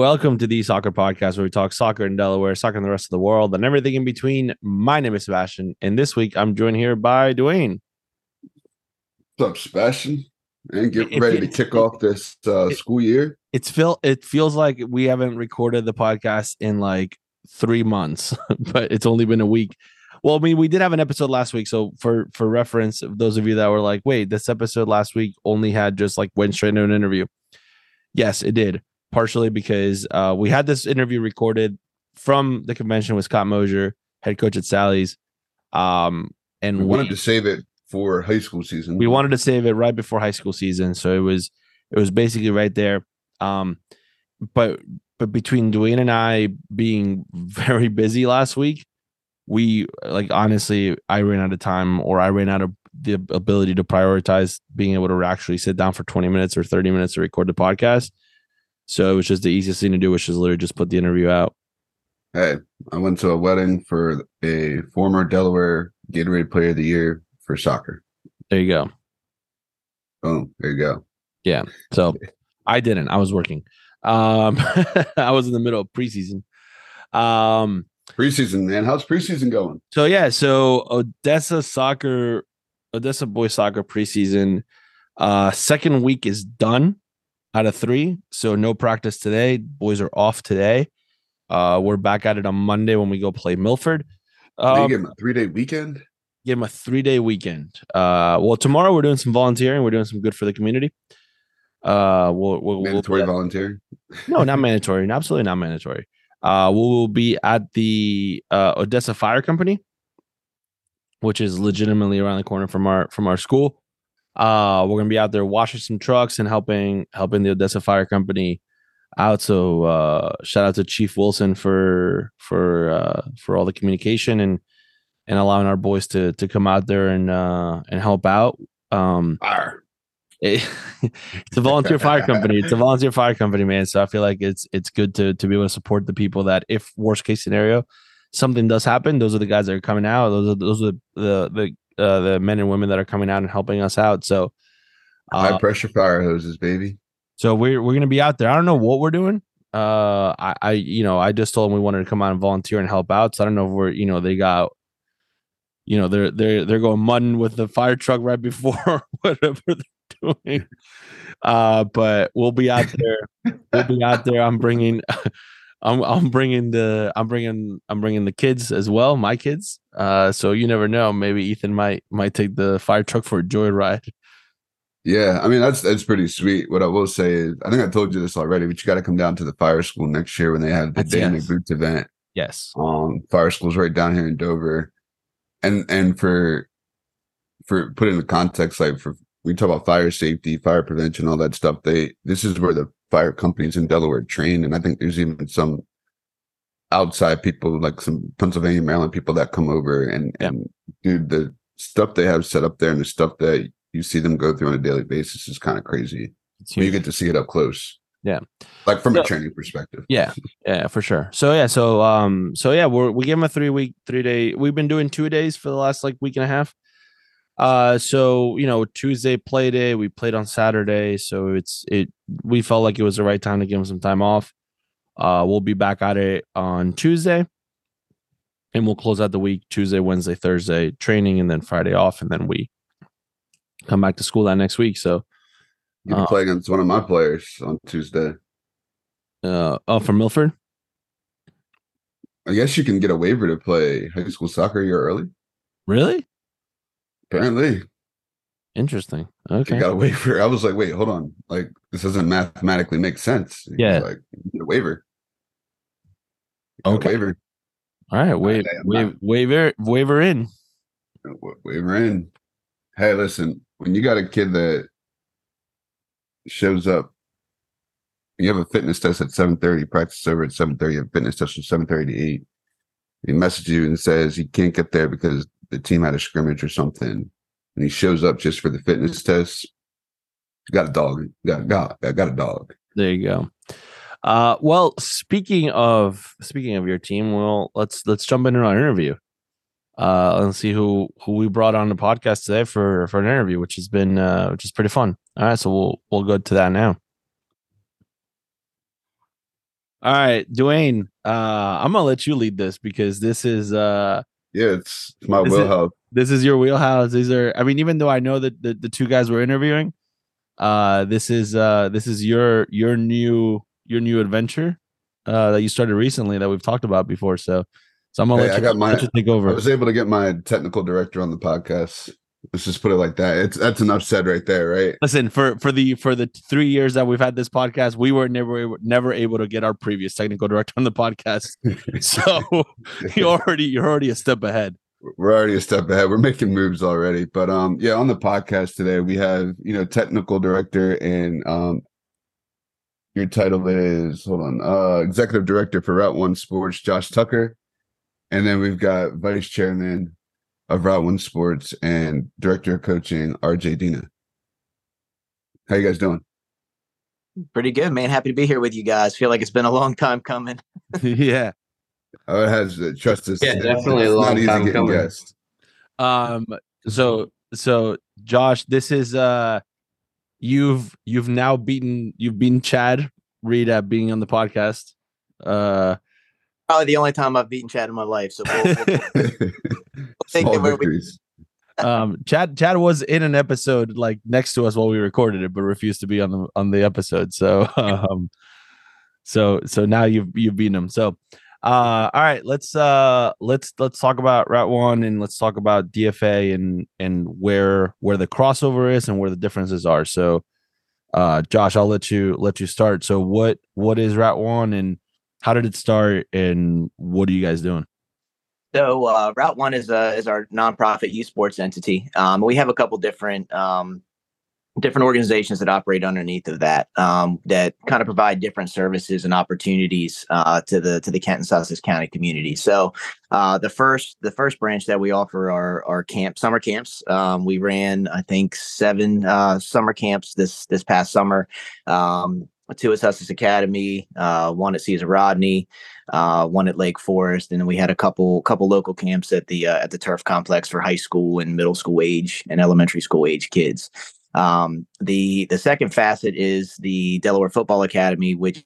Welcome to the Soccer Podcast, where we talk soccer in Delaware, soccer in the rest of the world, and everything in between. My name is Sebastian, and this week I'm joined here by Dwayne. What's up, Sebastian? And get ready it- to kick off this uh, it- school year. It's feel it feels like we haven't recorded the podcast in like three months, but it's only been a week. Well, I mean, we did have an episode last week, so for for reference, those of you that were like, "Wait, this episode last week only had just like went straight into an interview," yes, it did. Partially because uh, we had this interview recorded from the convention with Scott Mosier, head coach at Sally's, um, and We we, wanted to save it for high school season. we wanted to save it right before high school season, so it was it was basically right there. Um, but but between Dwayne and I being very busy last week, we like honestly, I ran out of time, or I ran out of the ability to prioritize being able to actually sit down for twenty minutes or thirty minutes to record the podcast. So it was just the easiest thing to do, which is literally just put the interview out. Hey, I went to a wedding for a former Delaware Gatorade Player of the Year for soccer. There you go. Boom, there you go. Yeah. So I didn't. I was working. Um, I was in the middle of preseason. Um, Preseason, man. How's preseason going? so yeah, so Odessa soccer, Odessa boys soccer preseason, uh, second week is done out of three. So no practice today. Boys are off today. Uh, we're back at it on Monday when we go play Milford. Um, get a three day weekend. give them a three day weekend. Uh, well, tomorrow we're doing some volunteering. We're doing some good for the community. Uh, we'll, we'll, we'll Mandatory volunteer. no, not mandatory. Absolutely not mandatory. Uh, we will be at the uh, Odessa Fire Company, which is legitimately around the corner from our from our school. Uh, we're gonna be out there washing some trucks and helping helping the Odessa Fire Company out. So uh, shout out to Chief Wilson for for uh, for all the communication and and allowing our boys to to come out there and uh, and help out. Um, Fire. it- it's a volunteer fire company. It's a volunteer fire company, man. So I feel like it's it's good to to be able to support the people that if worst case scenario something does happen, those are the guys that are coming out. Those are those are the the uh, the men and women that are coming out and helping us out. So High uh, pressure fire hoses, baby. so we're we're gonna be out there. I don't know what we're doing. Uh, I I you know I just told them we wanted to come out and volunteer and help out. So I don't know if we're you know they got. You know they're they're they're going mudding with the fire truck right before whatever they're doing, uh. But we'll be out there. We'll be out there. I'm bringing, I'm I'm bringing the I'm bringing I'm bringing the kids as well, my kids. Uh, so you never know. Maybe Ethan might might take the fire truck for a joyride. Yeah, I mean that's that's pretty sweet. What I will say is, I think I told you this already, but you got to come down to the fire school next year when they have the That's Day in the yes. Boots event. Yes. um fire schools right down here in dover and and for for put into context like for we talk about fire safety fire prevention all that stuff they this is where the fire companies in delaware train and i think there's even some outside people like some pennsylvania maryland people that come over and Yeah. and dude the stuff they have set up there and the stuff that you see them go through on a daily basis is kind of crazy you get to see it up close Yeah. like from So- a training perspective Yeah, yeah, for sure. So yeah, so um, so yeah, we're we give them a three week, three day. We've been doing two days for the last like week and a half. Uh, so you know, Tuesday play day, we played on Saturday, so it's it. We felt like it was the right time to give him some time off. Uh, we'll be back at it on Tuesday, and we'll close out the week Tuesday, Wednesday, Thursday training, and then Friday off, and then we come back to school that next week. So, you can Uh, play against one of my players on tuesday uh, oh, for Milford. I guess you can get a waiver to play high school soccer a year early. Really Apparently, interesting. Okay. got a waiver. I was like, wait, hold on. Like, this doesn't mathematically make sense. He Yeah. like a waiver. Okay. waiver. All right, wave, I wave, not- waiver, waiver in. Waiver in. Hey, listen. When you got a kid that shows up, you have a fitness test at seven thirty. Practice over at seven thirty. A fitness test from seven thirty to eight. He messages you and says he can't get there because the team had a scrimmage or something, and he shows up just for the fitness test. Got a dog. Got got got a dog. There you go. Uh, well, speaking of speaking of your team, well, let's let's jump into our interview. Uh, and see who who we brought on the podcast today for for an interview, which has been uh, which is pretty fun. All right, so we'll we'll go to that now. All right, Dwayne. Uh, I'm gonna let you lead this because this is uh yeah, it's, it's my Is it- wheelhouse. this is your wheelhouse. These are I mean, even though I know that the, the two guys we're interviewing, uh this is uh this is your your new your new adventure uh that you started recently that we've talked about before. So so I'm gonna Hey, let I you, got my- let you take over. I was able to get my technical director on the podcast. Let's just put it like that. It's that's an upset right there, right? Listen for for the for the three years that we've had this podcast, we were never never able to get our previous technical director on the podcast. So you already you're already a step ahead. We're already a step ahead. We're making moves already. But um, yeah, on the podcast today we have you know technical director and um, your title is hold on, uh, executive director for Route One Sports, Josh Tucker, and then we've got vice chairman of Route One Sports and director of coaching, RJ Dina. How you guys doing? Pretty good, man. Happy to be here with you guys. Feel like it's been a long time coming. yeah. Oh, it has uh, trust us. Yeah, it's definitely a not long easy time getting coming. guests. Um so so Josh, this is uh you've you've now beaten you've beaten Chad Reed at being on the podcast. Uh Probably the only time I've beaten Chad in my life. So we'll, we'll- take Small it where we- um Chad Chad was in an episode like next to us while we recorded it, but refused to be on the on the episode. So um so so now you've you've beaten him. So uh all right, let's uh let's let's talk about Route One and let's talk about DFA and and where where the crossover is and where the differences are. So uh Josh, I'll let you let you start. So what what is Route One and how did it start and what are you guys doing? So uh, Route One is uh, is our nonprofit youth sports entity. Um, we have a couple different um, different organizations that operate underneath of that um, that kind of provide different services and opportunities uh, to the to the Kent and Sussex County community. So uh, the first the first branch that we offer are our camp summer camps. Um, we ran I think seven uh, summer camps this this past summer. Two at Sussex Academy, uh, one at Caesar Rodney, uh, one at Lake Forest, and we had a couple couple local camps at the uh, at the turf complex for high school and middle school age and elementary school age kids. Um, the the second facet is the Delaware Football Academy, which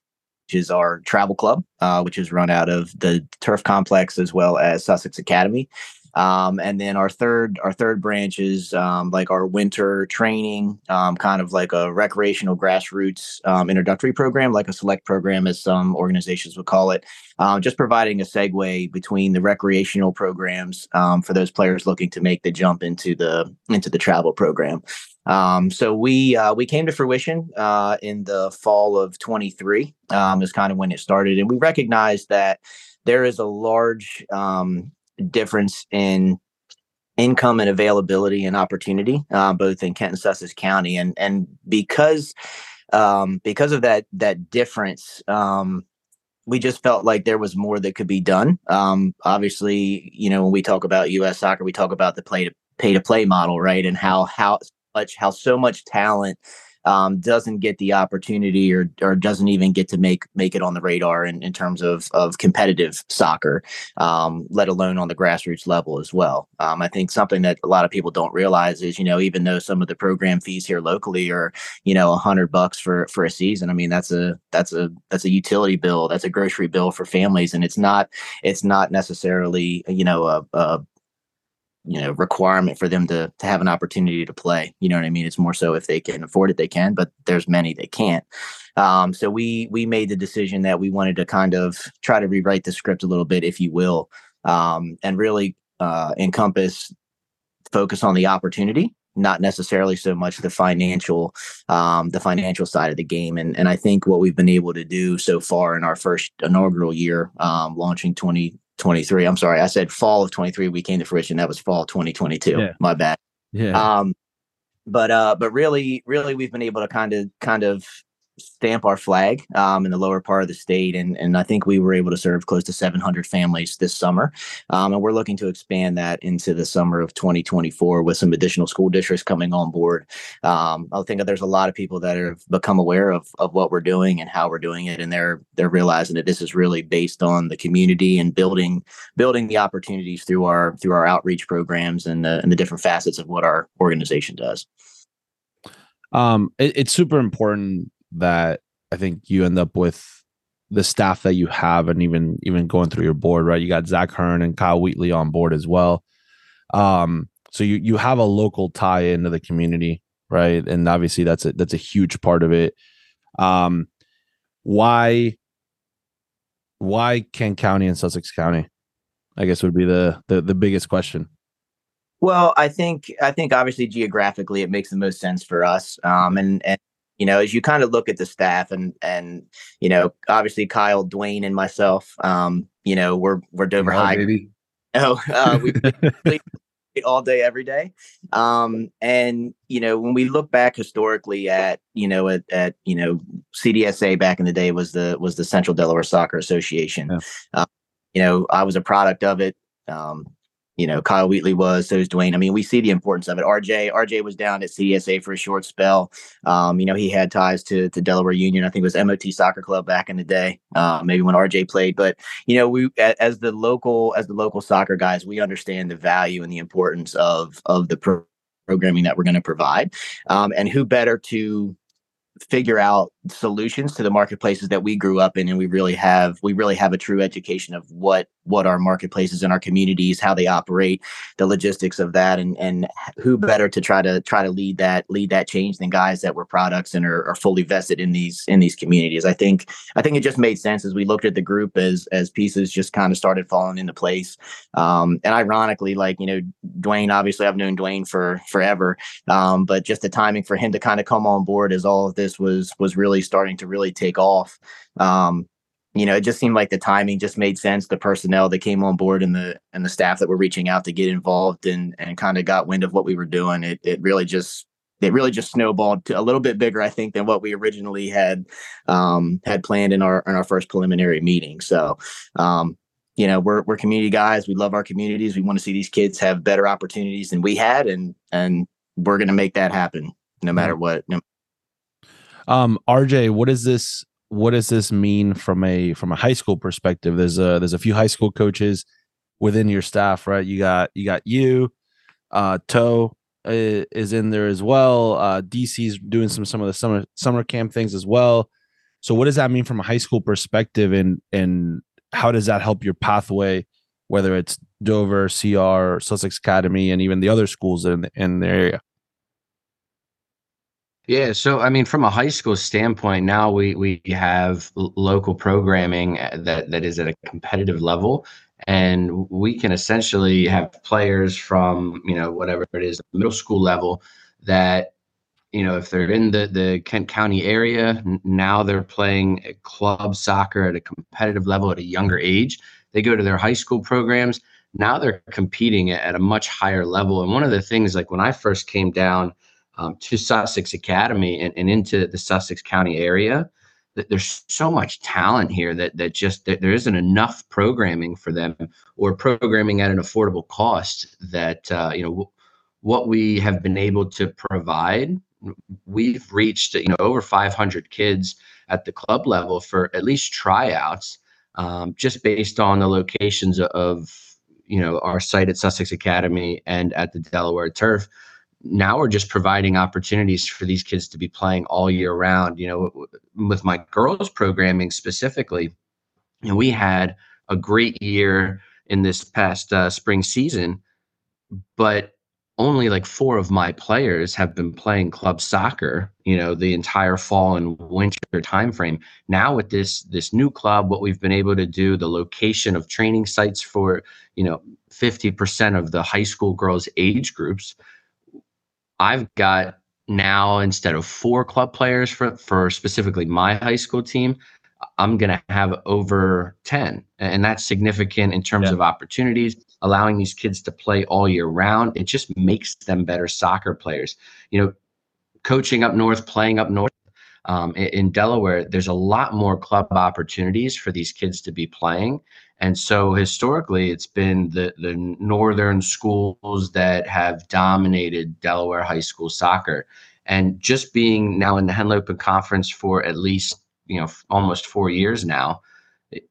is our travel club, uh, which is run out of the turf complex as well as Sussex Academy. Um, and then our third our third branch is um, like our winter training, um, kind of like a recreational grassroots um, introductory program, like a select program, as some organizations would call it um, just providing a segue between the recreational programs um, for those players looking to make the jump into the into the travel program. Um, so we uh, we came to fruition uh, in the fall of 23 um, is kind of when it started, and we recognized that there is a large um, difference in income and availability and opportunity uh, both in Kent and Sussex County, and and because um, because of that that difference. Um, we just felt like there was more that could be done. Um, obviously, you know, when we talk about U.S. soccer, we talk about the play to pay to play model, right? And how how much how so much talent um, doesn't get the opportunity or or doesn't even get to make make it on the radar in, in terms of of competitive soccer, um, let alone on the grassroots level as well. Um, I think something that a lot of people don't realize is, you know, even though some of the program fees here locally are you know a hundred bucks for for a season i mean that's a that's a that's a utility bill that's a grocery bill for families and it's not it's not necessarily you know a, a you know requirement for them to to have an opportunity to play. You know what i mean? It's more so if they can afford it they can but there's many they can't. Um so we we made the decision that we wanted to kind of try to rewrite the script a little bit if you will um and really uh encompass focus on the opportunity not necessarily so much the financial um, the financial side of the game. And and I think what we've been able to do so far in our first inaugural year um, launching 2023 I'm sorry I said fall of 23 we came to fruition that was fall 2022 Yeah. my bad Yeah. um but uh but really really we've been able to kind of kind of stamp our flag um in the lower part of the state and and I think we were able to serve close to 700 families this summer um and we're looking to expand that into the summer of 2024 with some additional school districts coming on board um I think there's a lot of people that have become aware of of what we're doing and how we're doing it and they're they're realizing that this is really based on the community and building building the opportunities through our through our outreach programs and the and the different facets of what our organization does. um it, it's super important that i think you end up with the staff that you have and even even going through your board, right? You got Zach Hearn and Kyle Wheatley on board as well. Um, so you you have a local tie into the community, right? And obviously that's a that's a huge part of it. Um, why why Kent County and Sussex County? I guess would be the the, the biggest question. Well, I think I think obviously geographically it makes the most sense for us. Um, and and you know, as you kind of look at the staff and and you know, obviously Kyle, Dwayne, and myself, um, you know, we're we're Dover Oh, High. baby. Oh, uh, we play all day, every day. Um, and you know, when we look back historically at you know at, at you know CDSA back in the day was the was the Central Delaware Soccer Association. Yeah. Uh, you know, I was a product of it. Um, you know, Kyle Wheatley was, so is Dwayne. I mean, we see the importance of it. RJ, RJ was down at CSA for a short spell. Um, you know, he had ties to to Delaware Union. I think it was MOT Soccer Club back in the day. Uh, maybe when RJ played, but you know, we as the local as the local soccer guys, we understand the value and the importance of of the pro- programming that we're going to provide, um, and who better to figure out solutions to the marketplaces that we grew up in and we really have we really have a true education of what what our marketplaces and our communities how they operate the logistics of that and and who better to try to try to lead that lead that change than guys that were products and are, are fully vested in these in these communities. I think i think it just made sense as we looked at the group as as pieces just kind of started falling into place. Um and ironically like you know dwayne obviously i've known dwayne for forever um but just the timing for him to kind of come on board as all of this was was really starting to really take off um you know, it just seemed like the timing just made sense. The personnel that came on board and the and the staff that were reaching out to get involved and and kind of got wind of what we were doing. It it really just it really just snowballed to a little bit bigger, I think, than what we originally had um, had planned in our in our first preliminary meeting. So, um, you know, we're we're community guys. We love our communities. We want to see these kids have better opportunities than we had, and and we're going to make that happen no matter what. No, Um, RJ, what does this? What does this mean from a from a high school perspective? There's a there's a few high school coaches within your staff, right? You got you got you, uh, Toe uh, is in there as well. Uh, DC's doing some some of the summer summer camp things as well. So, what does that mean from a high school perspective, and and how does that help your pathway, whether it's Dover, CR, Sussex Academy, and even the other schools in the, in the area? Yeah, so I mean, from a high school standpoint, now we we have local programming uh, that that is at a competitive level, and we can essentially have players from you know whatever it is middle school level that you know if they're in the the Kent County area now they're playing club soccer at a competitive level at a younger age. They go to their high school programs. Now they're competing at at a much higher level. And one of the things, like when I first came down um, to Sussex Academy and, and into the Sussex County area. That there's so much talent here that that just that there isn't enough programming for them or programming at an affordable cost. That uh, you know what we have been able to provide. We've reached you know over 500 kids at the club level for at least tryouts, um, just based on the locations of you know our site at Sussex Academy and at the Delaware Turf now we're just providing opportunities for these kids to be playing all year round. You know, with my girls programming specifically, you know, we had a great year in this past uh, spring season, but only like four of my players have been playing club soccer you know the entire fall and winter timeframe now with this this new club what we've been able to do the location of training sites for you know 50% of the high school girls age groups I've got now instead of four club players for for specifically my high school team, I'm going to have over 10. And that's significant in terms Yeah. of opportunities, allowing these kids to play all year round. It just makes them better soccer players. You know, coaching up north, playing up north, um, in, Delaware, there's a lot more club opportunities for these kids to be playing. And so historically, it's been the, the northern schools that have dominated Delaware high school soccer. And just being now in the Henlopen Conference for at least you know almost four years now,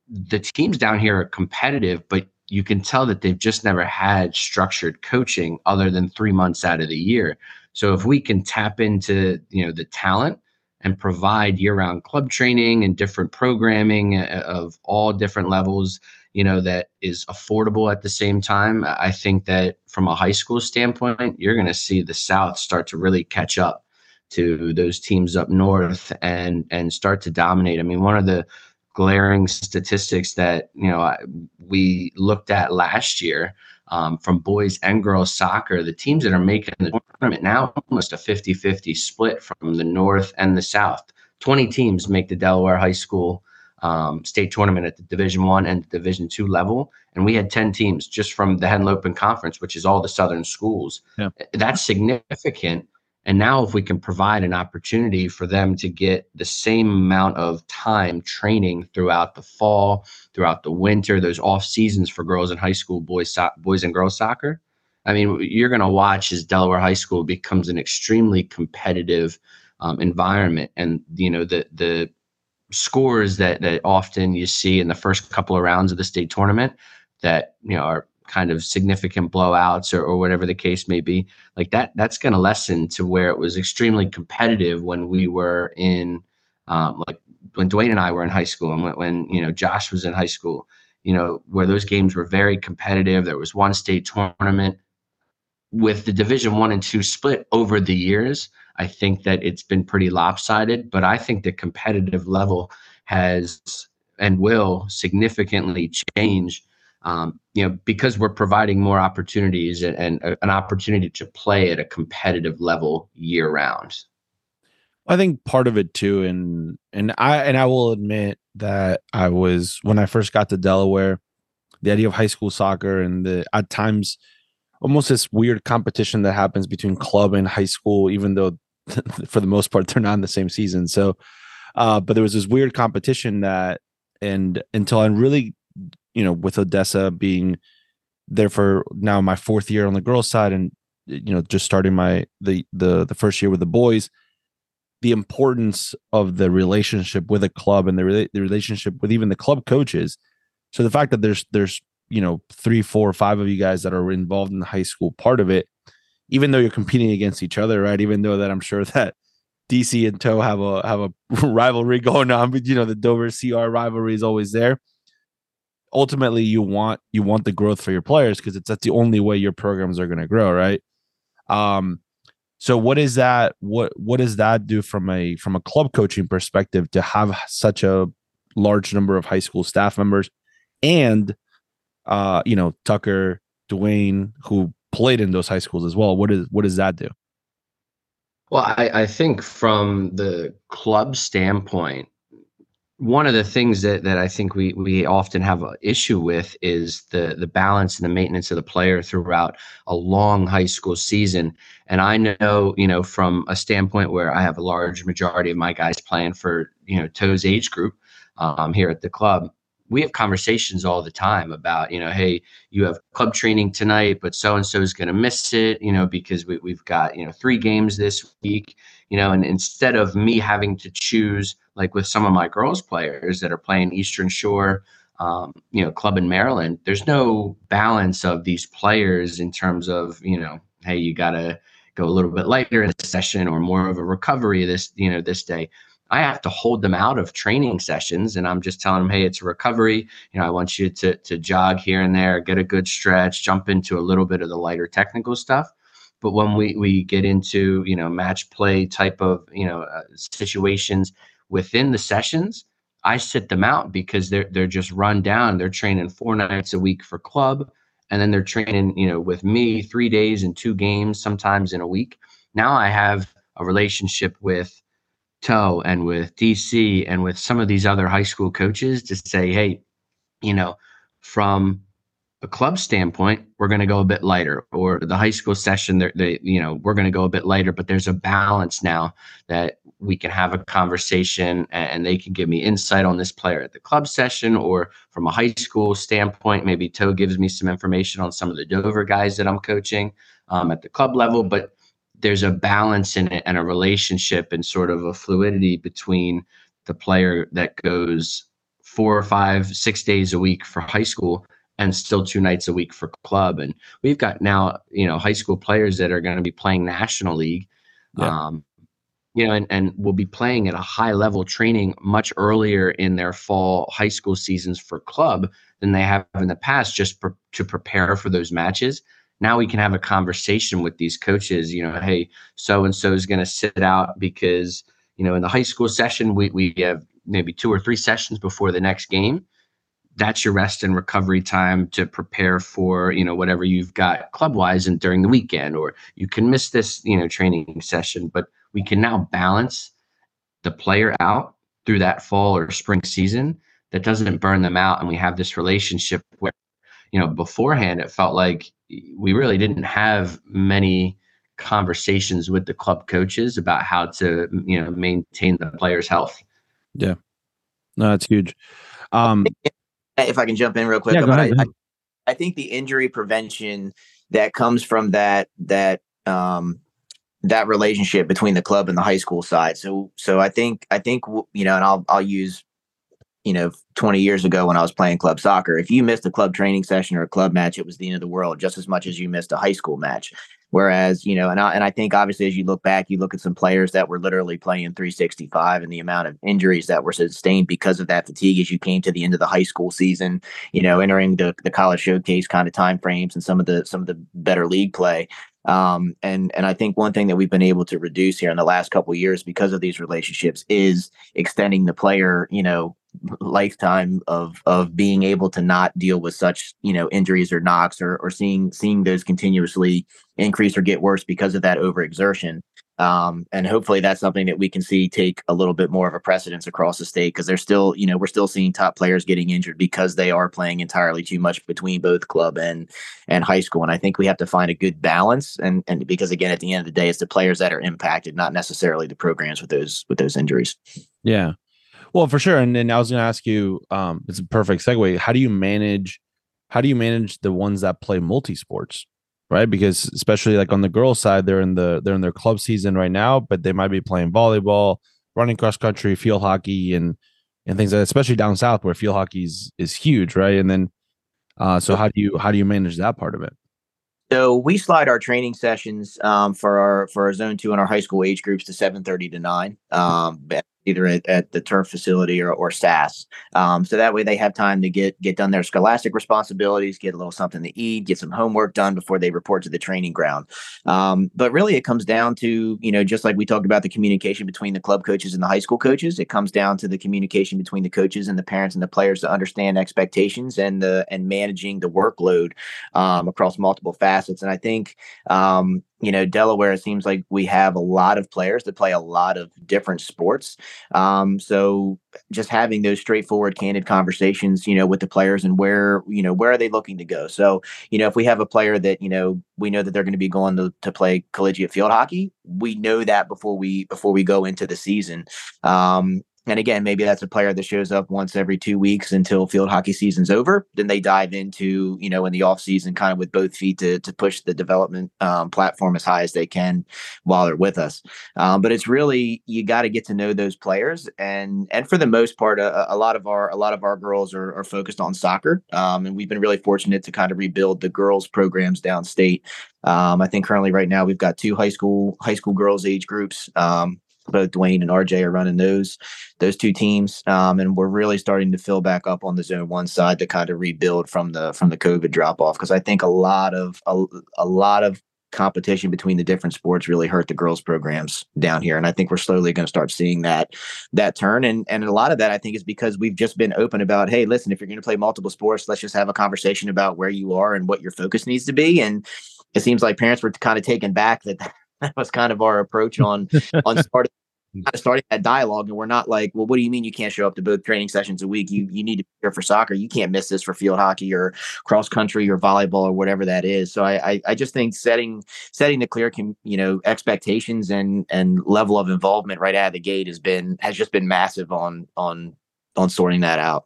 the teams down here are competitive, but you can tell that they've just never had structured coaching other than three months out of the year. So if we can tap into you know the talent and provide year-round club training and different programming uh, of all different levels you know that is affordable at the same time. I think that from a high school standpoint you're going to see the south start to really catch up to those teams up north and and start to dominate. I mean one of the glaring statistics that you know we looked at last year um, from boys and girls soccer. The teams that are making the tournament now almost a 50 50 split from the North and the South. 20 teams make the Delaware High School um, state tournament at the Division One and Division Two level, and we had 10 teams just from the Henlopen Conference, which is all the Southern schools. Yeah. That's significant and now, if we can provide an opportunity for them to get the same amount of time training throughout the fall, throughout the winter, those off seasons for girls in high school, boys, so- boys and girls soccer, I mean, you're going to watch as Delaware High School becomes an extremely competitive um, environment, and you know the the scores that that often you see in the first couple of rounds of the state tournament that you know are kind of significant blowouts or, or whatever the case may be like that that's going to lessen to where it was extremely competitive when we were in um, like when Dwayne and I were in high school and when, when you know Josh was in high school you know where those games were very competitive. There was one state tournament. With the division 1 and 2 split over the years I think that it's been pretty lopsided but I think the competitive level has and will significantly change um, you know, because we're providing more opportunities and, and a, an opportunity to play at a competitive level year round. I think part of it too, and and I and I will admit that I was when I first got to Delaware, the idea of high school soccer and the at times almost this weird competition that happens between club and high school, even though for the most part they're not in the same season. So, uh, but there was this weird competition that, and until I really you know, with Odessa being there for now my fourth year on the girls' side, and you know, just starting my the the the first year with the boys, the importance of the relationship with a club and the the relationship with even the club coaches. So the fact that there's there's you know three, four, five of you guys that are involved in the high school part of it, even though you're competing against each other, right? Even though that I'm sure that DC and Toe have a have a rivalry going on, but you know the Dover CR rivalry is always there ultimately you want you want the growth for your players because it's that's the only way your programs are going to grow right? Um so what is that what what does that do from a from a club coaching perspective to have such a large number of high school staff members? And uh you know tucker dwayne who played in those high schools as well what is what does that do? Well i i think from the club standpoint one of the things that, that I think we we often have an issue with is the the balance and the maintenance of the player throughout a long high school season. And I know, you know, from a standpoint where I have a large majority of my guys playing for, you know, Toe's age group um, here at the club, we have conversations all the time about, you know, hey, you have club training tonight, but so and so is going to miss it, you know, because we, we've got, you know, three games this week, you know, and instead of me having to choose, like with some of my girls players that are playing Eastern Shore, um, you know, club in Maryland, there's no balance of these players in terms of, you know, hey, you got to go a little bit lighter in the session or more of a recovery this, you know, this day. I have to hold them out of training sessions and I'm just telling them, hey, it's a recovery. You know, I want you to to jog here and there, get a good stretch, jump into a little bit of the lighter technical stuff. But when we we get into you know match play type of you know uh, situations, within the sessions, I sit them out because they're they're just run down. They're training four nights a week for club, and then they're training, you know, with me three days and two games, sometimes in a week. Now I have a relationship with Toe and with DC and with some of these other high school coaches to say, hey, you know, from a club standpoint, we're going to go a bit lighter, or the high school session, they, you know, we're going to go a bit lighter. But there's a balance now that we can have a conversation, and they can give me insight on this player at the club session, or from a high school standpoint, maybe Toe gives me some information on some of the Dover guys that I'm coaching um, at the club level. But there's a balance in it and a relationship and sort of a fluidity between the player that goes four or five, six days a week for high school and still two nights a week for club. And we've got now, you know, high school players that are going to be playing national league. Yeah. Um, you know, and, and will be playing at a high level training much earlier in their fall high school seasons for club than they have in the past just pre- to prepare for those matches. Now we can have a conversation with these coaches, you know, hey, so and so is going to sit out because, you know, in the high school session, we, we have maybe two or three sessions before the next game. That's your rest and recovery time to prepare for, you know, whatever you've got club wise and during the weekend, or you can miss this, you know, training session. But we can now balance the player out through that fall or spring season that doesn't burn them out. And we have this relationship where you know beforehand it felt like we really didn't have many conversations with the club coaches about how to you know maintain the players health. Yeah. No that's huge. Um if i can jump in real quick yeah, go ahead, I, I think the injury prevention that comes from that that um that relationship between the club and the high school side. So so I think I think you know, and I'll I'll use you know 20 years ago when I was playing club soccer. If you missed a club training session or a club match, it was the end of the world just as much as you missed a high school match. Whereas, you know, and I, and I think obviously as you look back, you look at some players that were literally playing 365 and the amount of injuries that were sustained because of that fatigue as you came to the end of the high school season, you know, entering the, the college showcase kind of time frames and some of the some of the better league play. Um, and and I think one thing that we've been able to reduce here in the last couple years because of these relationships is extending the player, you know, lifetime of of being able to not deal with such you know injuries or knocks or or seeing seeing those continuously increase or get worse because of that overexertion um, and hopefully that's something that we can see take a little bit more of a precedence across the state because they're still you know we're still seeing top players getting injured because they are playing entirely too much between both club and and high school and i think we have to find a good balance and and because again at the end of the day it's the players that are impacted not necessarily the programs with those with those injuries yeah well, for sure. And then I was going to ask you, um, it's a perfect segue. How do you manage, how do you manage the ones that play multi sports, right? Because especially like on the girls' side, they're in the they're in their club season right now, but they might be playing volleyball, running cross country, field hockey, and and things like that, especially down south where field hockey is is huge, right? And then, uh, so how do you how do you manage that part of it? So we slide our training sessions um, for our for our zone two and our high school age groups to seven thirty to nine. Um, either at, at, the turf facility or, or SAS. Um, so that way they have time to get get done their scholastic responsibilities, get a little something to eat, get some homework done before they report to the training ground. Um, but really, it comes down to you know just like we talked about the communication between the club coaches and the high school coaches. It comes down to the communication between the coaches and the parents and the players to understand expectations and the and managing the workload um, across multiple facets. And I think um, you know, Delaware, it seems like we have a lot of players that play a lot of different sports. Um, so just having those straightforward, candid conversations, you know, with the players and where, you know, where are they looking to go? So, you know, if we have a player that, you know, we know that they're going to be going to, to play collegiate field hockey, we know that before we before we go into the season. Um, and again, maybe that's a player that shows up once every two weeks until field hockey season's over. Then they dive into, you know, in the off season, kind of with both feet to, to push the development um, platform as high as they can while they're with us. Um, but it's really you got to get to know those players, and and for the most part, a, a lot of our a lot of our girls are, are focused on soccer, um, and we've been really fortunate to kind of rebuild the girls programs downstate. Um, I think currently right now we've got two high school high school girls age groups. Both Dwayne and RJ are running those those two teams, um, and we're really starting to fill back up on the zone one side to kind of rebuild from the from the COVID drop off because I think a lot of a, a lot of competition between the different sports really hurt the girls programs down here and i think we're slowly going to start seeing that that turn and and a lot of that i think is because we've just been open about hey listen if you're going to play multiple sports let's just have a conversation about where you are and what your focus needs to be and it seems like parents were kind of taken back that that was kind of our approach on on starting kind of starting that dialogue. And we're not like well what do you mean you can't show up to both training sessions a week? You you need to be here for soccer. You can't miss this for field hockey or cross country or volleyball or whatever that is. So i i, I just think setting setting the clear com, you know expectations and and level of involvement right out of the gate has been has just been massive on on on sorting that out.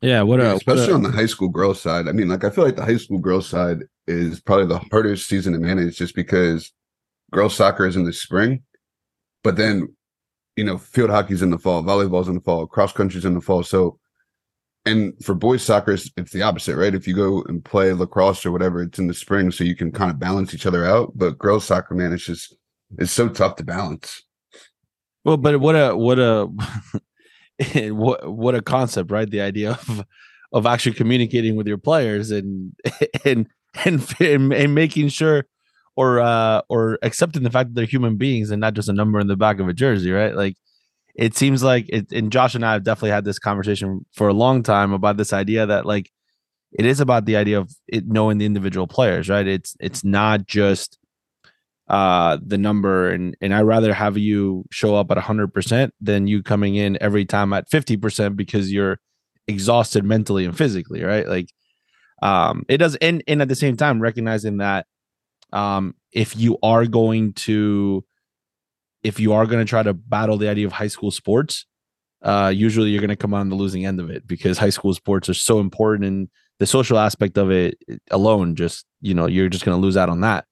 Yeah what a, especially what a, on the high school girls side. I mean like i feel like the high school girls side is probably the hardest season to manage just because girls soccer is in the spring, but then you know field hockey's in the fall, volleyball's in the fall, cross country's in the fall. So, and for boys soccer, it's, it's the opposite, right? If you go and play lacrosse or whatever, it's in the spring, so you can kind of balance each other out. But girls soccer, man, it's just it's so tough to balance. Well, but what a what a what what a concept, right? The idea of of actually communicating with your players and and and and, making sure or uh or accepting the fact that they're human beings and not just a number in the back of a jersey, right? Like it seems like it and Josh and I have definitely had this conversation for a long time about this idea that like it is about the idea of it knowing the individual players, right? It's it's not just uh the number and and I'd rather have you show up at 100% than you coming in every time at 50% because you're exhausted mentally and physically, right? Like um it does and and at the same time recognizing that um if you are going to if you are going to try to battle the idea of high school sports uh usually you're going to come on the losing end of it because high school sports are so important and the social aspect of it alone just you know you're just going to lose out on that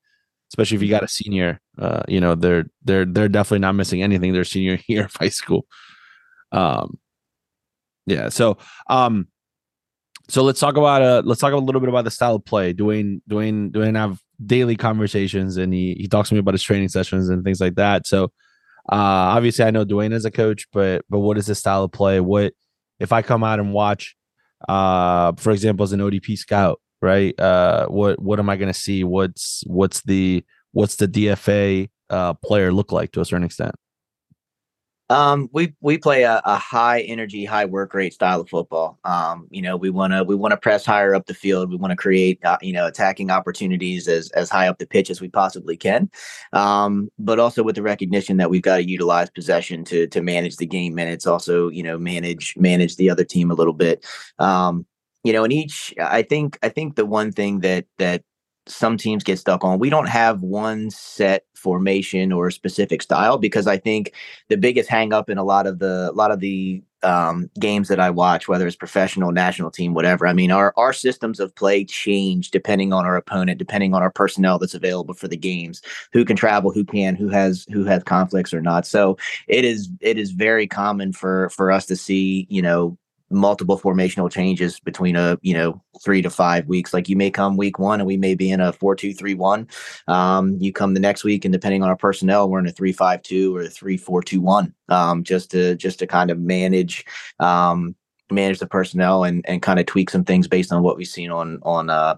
especially if you got a senior uh you know they're they're they're definitely not missing anything their senior year of high school. Um yeah so um so let's talk about uh let's talk a little bit about the style of play. Dwayne dwayne dwayne have daily conversations and he he talks to me about his training sessions and things like that. So uh obviously i know dwayne as a coach but but what is his style of play? What if i come out and watch uh for example as an odp scout right uh what what am i going to see? What's what's the what's the dfa uh player look like to a certain extent um, we we play a, a, high energy, high work rate style of football. Um, you know, we want to we want to press higher up the field. We want to create uh, you know attacking opportunities as as high up the pitch as we possibly can. Um, but also with the recognition that we've got to utilize possession to to manage the game minutes. Also, you know, manage manage the other team a little bit. Um, you know, in each, I think I think the one thing that that some teams get stuck on. We don't have one set formation or specific style because I think the biggest hangup in a lot of the a lot of the um, games that I watch, whether it's professional, national team, whatever. I mean, our our systems of play change depending on our opponent, depending on our personnel that's available for the games, who can travel, who can, who has who has conflicts or not. So it is it is very common for for us to see, you know, multiple formational changes between a you know three to five weeks. Like you may come week one and we may be in a four two three one. Um, you come the next week and depending on our personnel we're in a three five two or a three four two one um, just to just to kind of manage um, manage the personnel and and kind of tweak some things based on what we've seen on on uh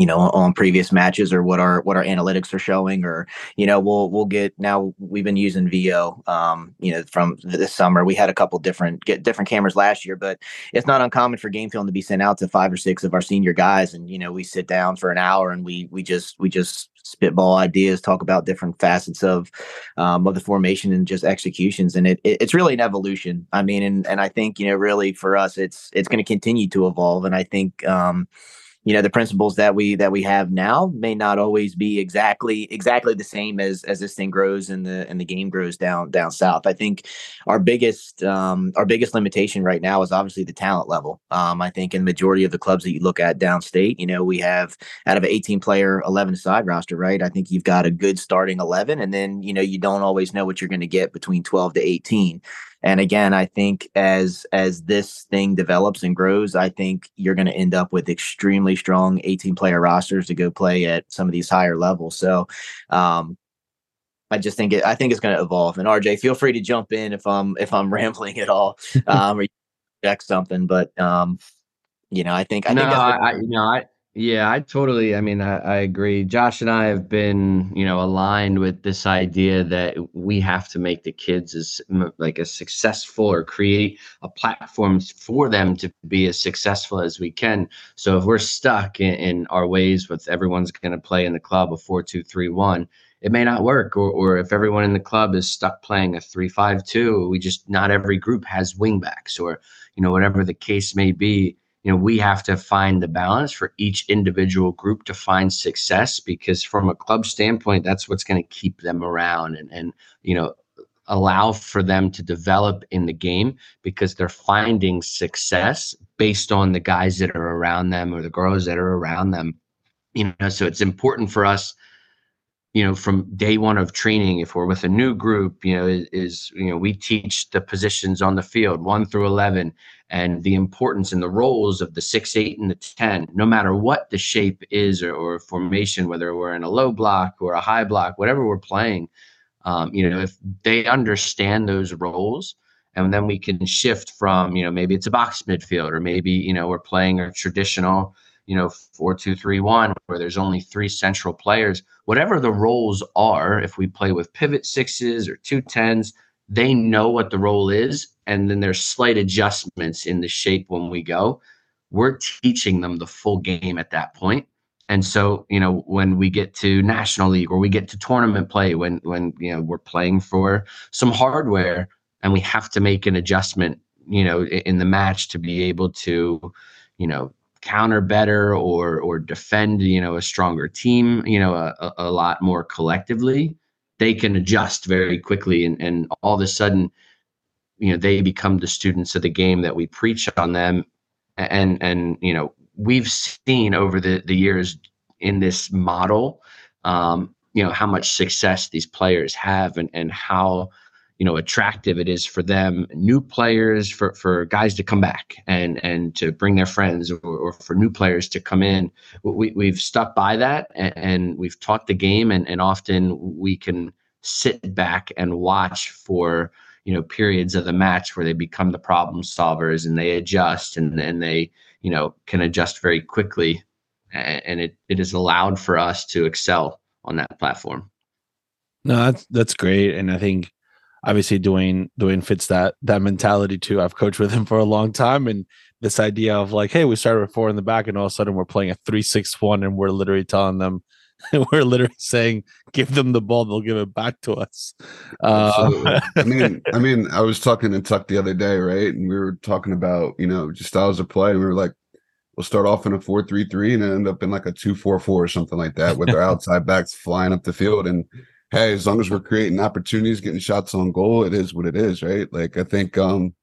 you know on previous matches or what our what our analytics are showing or you know we'll we'll get now we've been using Veo um you know from this summer. We had a couple different get different cameras last year but it's not uncommon for game film to be sent out to five or six of our senior guys and you know we sit down for an hour and we we just we just spitball ideas talk about different facets of um, of the formation and just executions. And it, it it's really an evolution. I mean and and i think you know really for us it's it's going to continue to evolve. And i think um you know the principles that we that we have now may not always be exactly exactly the same as as this thing grows and the and the game grows down down south. I think our biggest um our biggest limitation right now is obviously the talent level. Um i think in the majority of the clubs that you look at downstate you know we have out of an 18 player 11 side roster right i think you've got a good starting 11 and then you know you don't always know what you're going to get between 12 to 18 and again, I think as as this thing develops and grows, I think you're going to end up with extremely strong 18 player rosters to go play at some of these higher levels. So, um, I just think it. I think it's going to evolve. And RJ, feel free to jump in if I'm if I'm rambling at all, um, or check something. But um, you know, I think I no, think that's I, you know, I yeah, I totally. I mean, I, I, agree. Josh and I have been, you know, aligned with this idea that we have to make the kids as like as successful or create a platform for them to be as successful as we can. So if we're stuck in, in our ways with everyone's going to play in the club a four two three one, it may not work. Or, or if everyone in the club is stuck playing a three five two, we just not every group has wingbacks or you know whatever the case may be you know we have to find the balance for each individual group to find success because from a club standpoint that's what's going to keep them around and and you know allow for them to develop in the game because they're finding success based on the guys that are around them or the girls that are around them. You know so it's important for us you know from day one of training if we're with a new group you know is, is, you know we teach the positions on the field 1 through 11 and the importance and the roles of the 6 8 and the 10 no matter what the shape is or, or formation whether we're in a low block or a high block whatever we're playing um, you know, if they understand those roles, and then we can shift from, you know, maybe it's a box midfield, or maybe you know we're playing a traditional, you know, four two three one where there's only three central players. Whatever the roles are, if we play with pivot sixes or two tens, they know what the role is, and then there's slight adjustments in the shape when we go. We're teaching them the full game at that point and so, you know, when we get to national league or we get to tournament play, when when you know we're playing for some hardware and we have to make an adjustment, you know, in the match to be able to, you know, counter better or or defend, you know, a stronger team, you know, a, a lot more collectively, they can adjust very quickly and, and all of a sudden, you know, they become the students of the game that we preach on them. And and you know we've seen over the, the years in this model, um, you know, how much success these players have and, and how, you know, attractive it is for them, new players, for, for guys to come back and, and to bring their friends or, or for new players to come in. We, we've stuck by that and, and we've taught the game and, and often we can sit back and watch for, you know, periods of the match where they become the problem solvers and they adjust and, and they, you know, can adjust very quickly, and it it is allowed for us to excel on that platform. No, that's that's great, and I think obviously Dwayne Dwayne fits that that mentality too. I've coached with him for a long time, and this idea of like, hey, we started with four in the back, and all of a sudden we're playing a three six one, and we're literally telling them, we're literally saying, give them the ball, they'll give it back to us. Uh, I mean, I mean, I was talking to Tuck the other day, right, and we were talking about you know just styles of play, and we were like, we'll start off in a four three three, and end up in like a two four four or something like that, with our outside backs flying up the field, and hey, as long as we're creating opportunities, getting shots on goal, it is what it is, right? Like I think um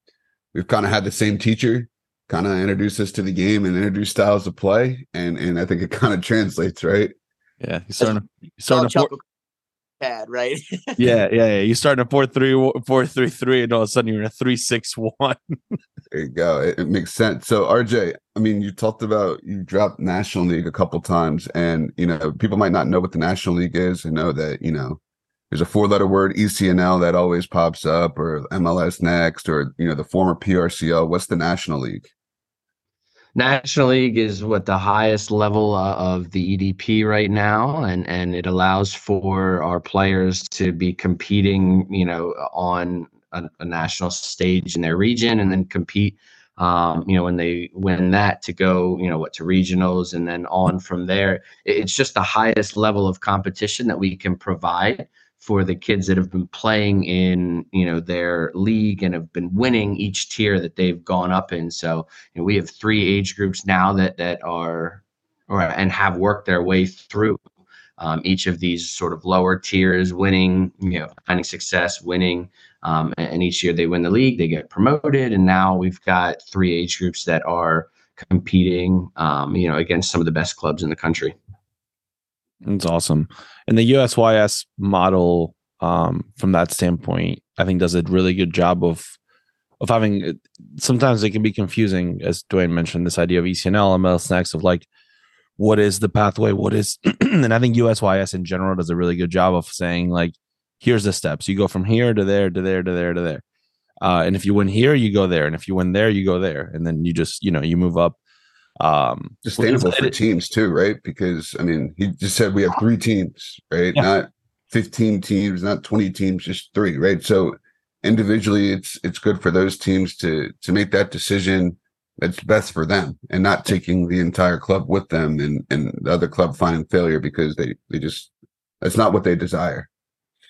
we've kind of had the same teacher kind of introduce us to the game and introduce styles of play, and and I think it kind of translates, right? Yeah, he's starting. He's starting to four, pad, right? yeah, yeah, yeah. You start in a four three four three three, and all of a sudden you're in a three six one. there you go. It, it, makes sense. So RJ, I mean, you talked about you dropped National League a couple times, and you know people might not know what the National League is, and know that you know there's a four letter word ECNL that always pops up, or MLS Next, or you know the former PRCL. What's the National League? National League is what the highest level uh, of the EDP right now, and and it allows for our players to be competing, you know, on a, a national stage in their region, and then compete, um, you know, when they win that to go, you know, what to regionals, and then on from there. It's just the highest level of competition that we can provide for the kids that have been playing in you know their league and have been winning each tier that they've gone up in so you know, we have three age groups now that that are or and have worked their way through um, each of these sort of lower tiers winning you know finding success winning um, and each year they win the league they get promoted and now we've got three age groups that are competing um, you know against some of the best clubs in the country it's awesome. And the USYS model, um, from that standpoint, I think does a really good job of of having. Sometimes it can be confusing, as Dwayne mentioned, this idea of ECNL, MLS Next, of like, what is the pathway? What is, and I think USYS in general does a really good job of saying like, here's the steps. You go from here to there to there to there to there. Uh, and if you win here, you go there, and if you win there, you go there, and then you just you know you move up um sustainable for teams too right? Because i mean he just said we have three teams right? Yeah. not 15 teams not 20 teams just three right? So individually it's it's good for those teams to to make that decision that's best for them and not taking the entire club with them and and the other club finding failure because they they just that's not what they desire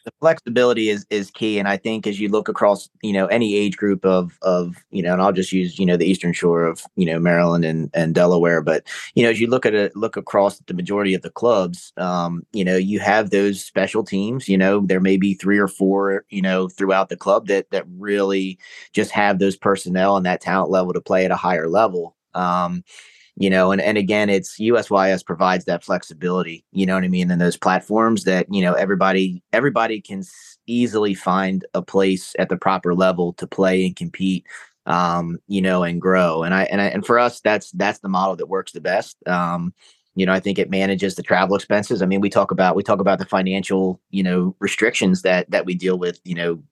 the flexibility is is key and i think as you look across you know any age group of of you know and i'll just use you know the eastern shore of you know maryland and and delaware but you know as you look at look across the majority of the clubs um you know you have those special teams you know there may be three or four you know throughout the club that that really just have those personnel and that talent level to play at a higher level um you know and, and again it's usys provides that flexibility you know what i mean and those platforms that you know everybody everybody can easily find a place at the proper level to play and compete um you know and grow and i and I, and for us that's that's the model that works the best um you know, I think it manages the travel expenses. I mean, we talk about we talk about the financial, you know, restrictions that that we deal with, you know,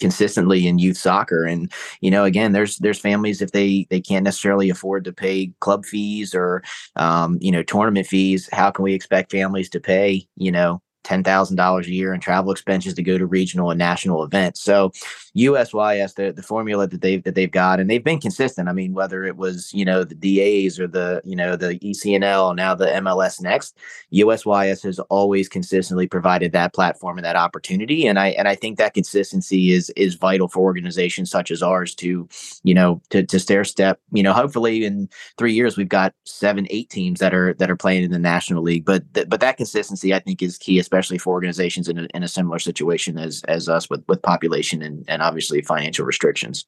consistently in youth soccer. And you know again there's there's families if they they can't necessarily afford to pay club fees or um, you know tournament fees how can we expect families to pay you know ten thousand dollars a year in travel expenses to go to regional and national events. So USYS, the, the formula that they've that they've got, and they've been consistent. I mean, whether it was you know the DAs or the you know the ECNL, now the MLS Next, USYS has always consistently provided that platform and that opportunity. And I and I think that consistency is is vital for organizations such as ours to you know to to stair step. You know, hopefully in three years we've got seven, eight teams that are that are playing in the national league. But th- but that consistency I think is key, especially for organizations in a, in a similar situation as as us with with population and and obviously financial restrictions.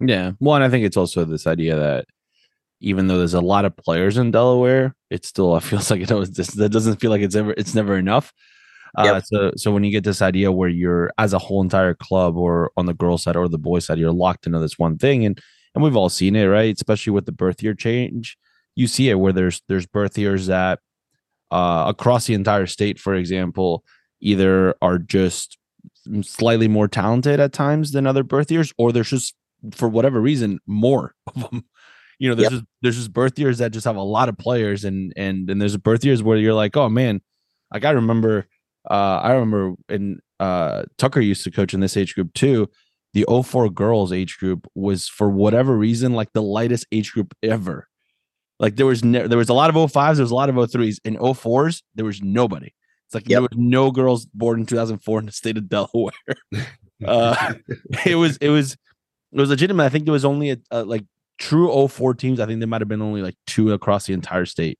Yeah, well, and I think it's also this idea that even though there's a lot of players in Delaware, it still feels like it always that doesn't feel like it's ever it's never enough. Uh, yep. so so when you get this idea where you're as a whole entire club or on the girls side or the boys side, you're locked into this one thing, and and we've all seen it, right? Especially with the birth year change, you see it where there's there's birth years that uh, across the entire state, for example, either are just slightly more talented at times than other birth years, or there's just for whatever reason more of them. You know, there's yep. just there's just birth years that just have a lot of players, and and and there's birth years where you're like, oh man, like I remember, uh, I remember in uh, Tucker used to coach in this age group too. The 04 girls age group was for whatever reason like the lightest age group ever. Like there was ne- there was a lot of 05s, there was a lot of 03s. In 04s, there was nobody. It's like yep. there was no girls born in 2004 in the state of Delaware. uh, it was it was it was legitimate. I think there was only a, a like true 04 teams. I think there might have been only like two across the entire state.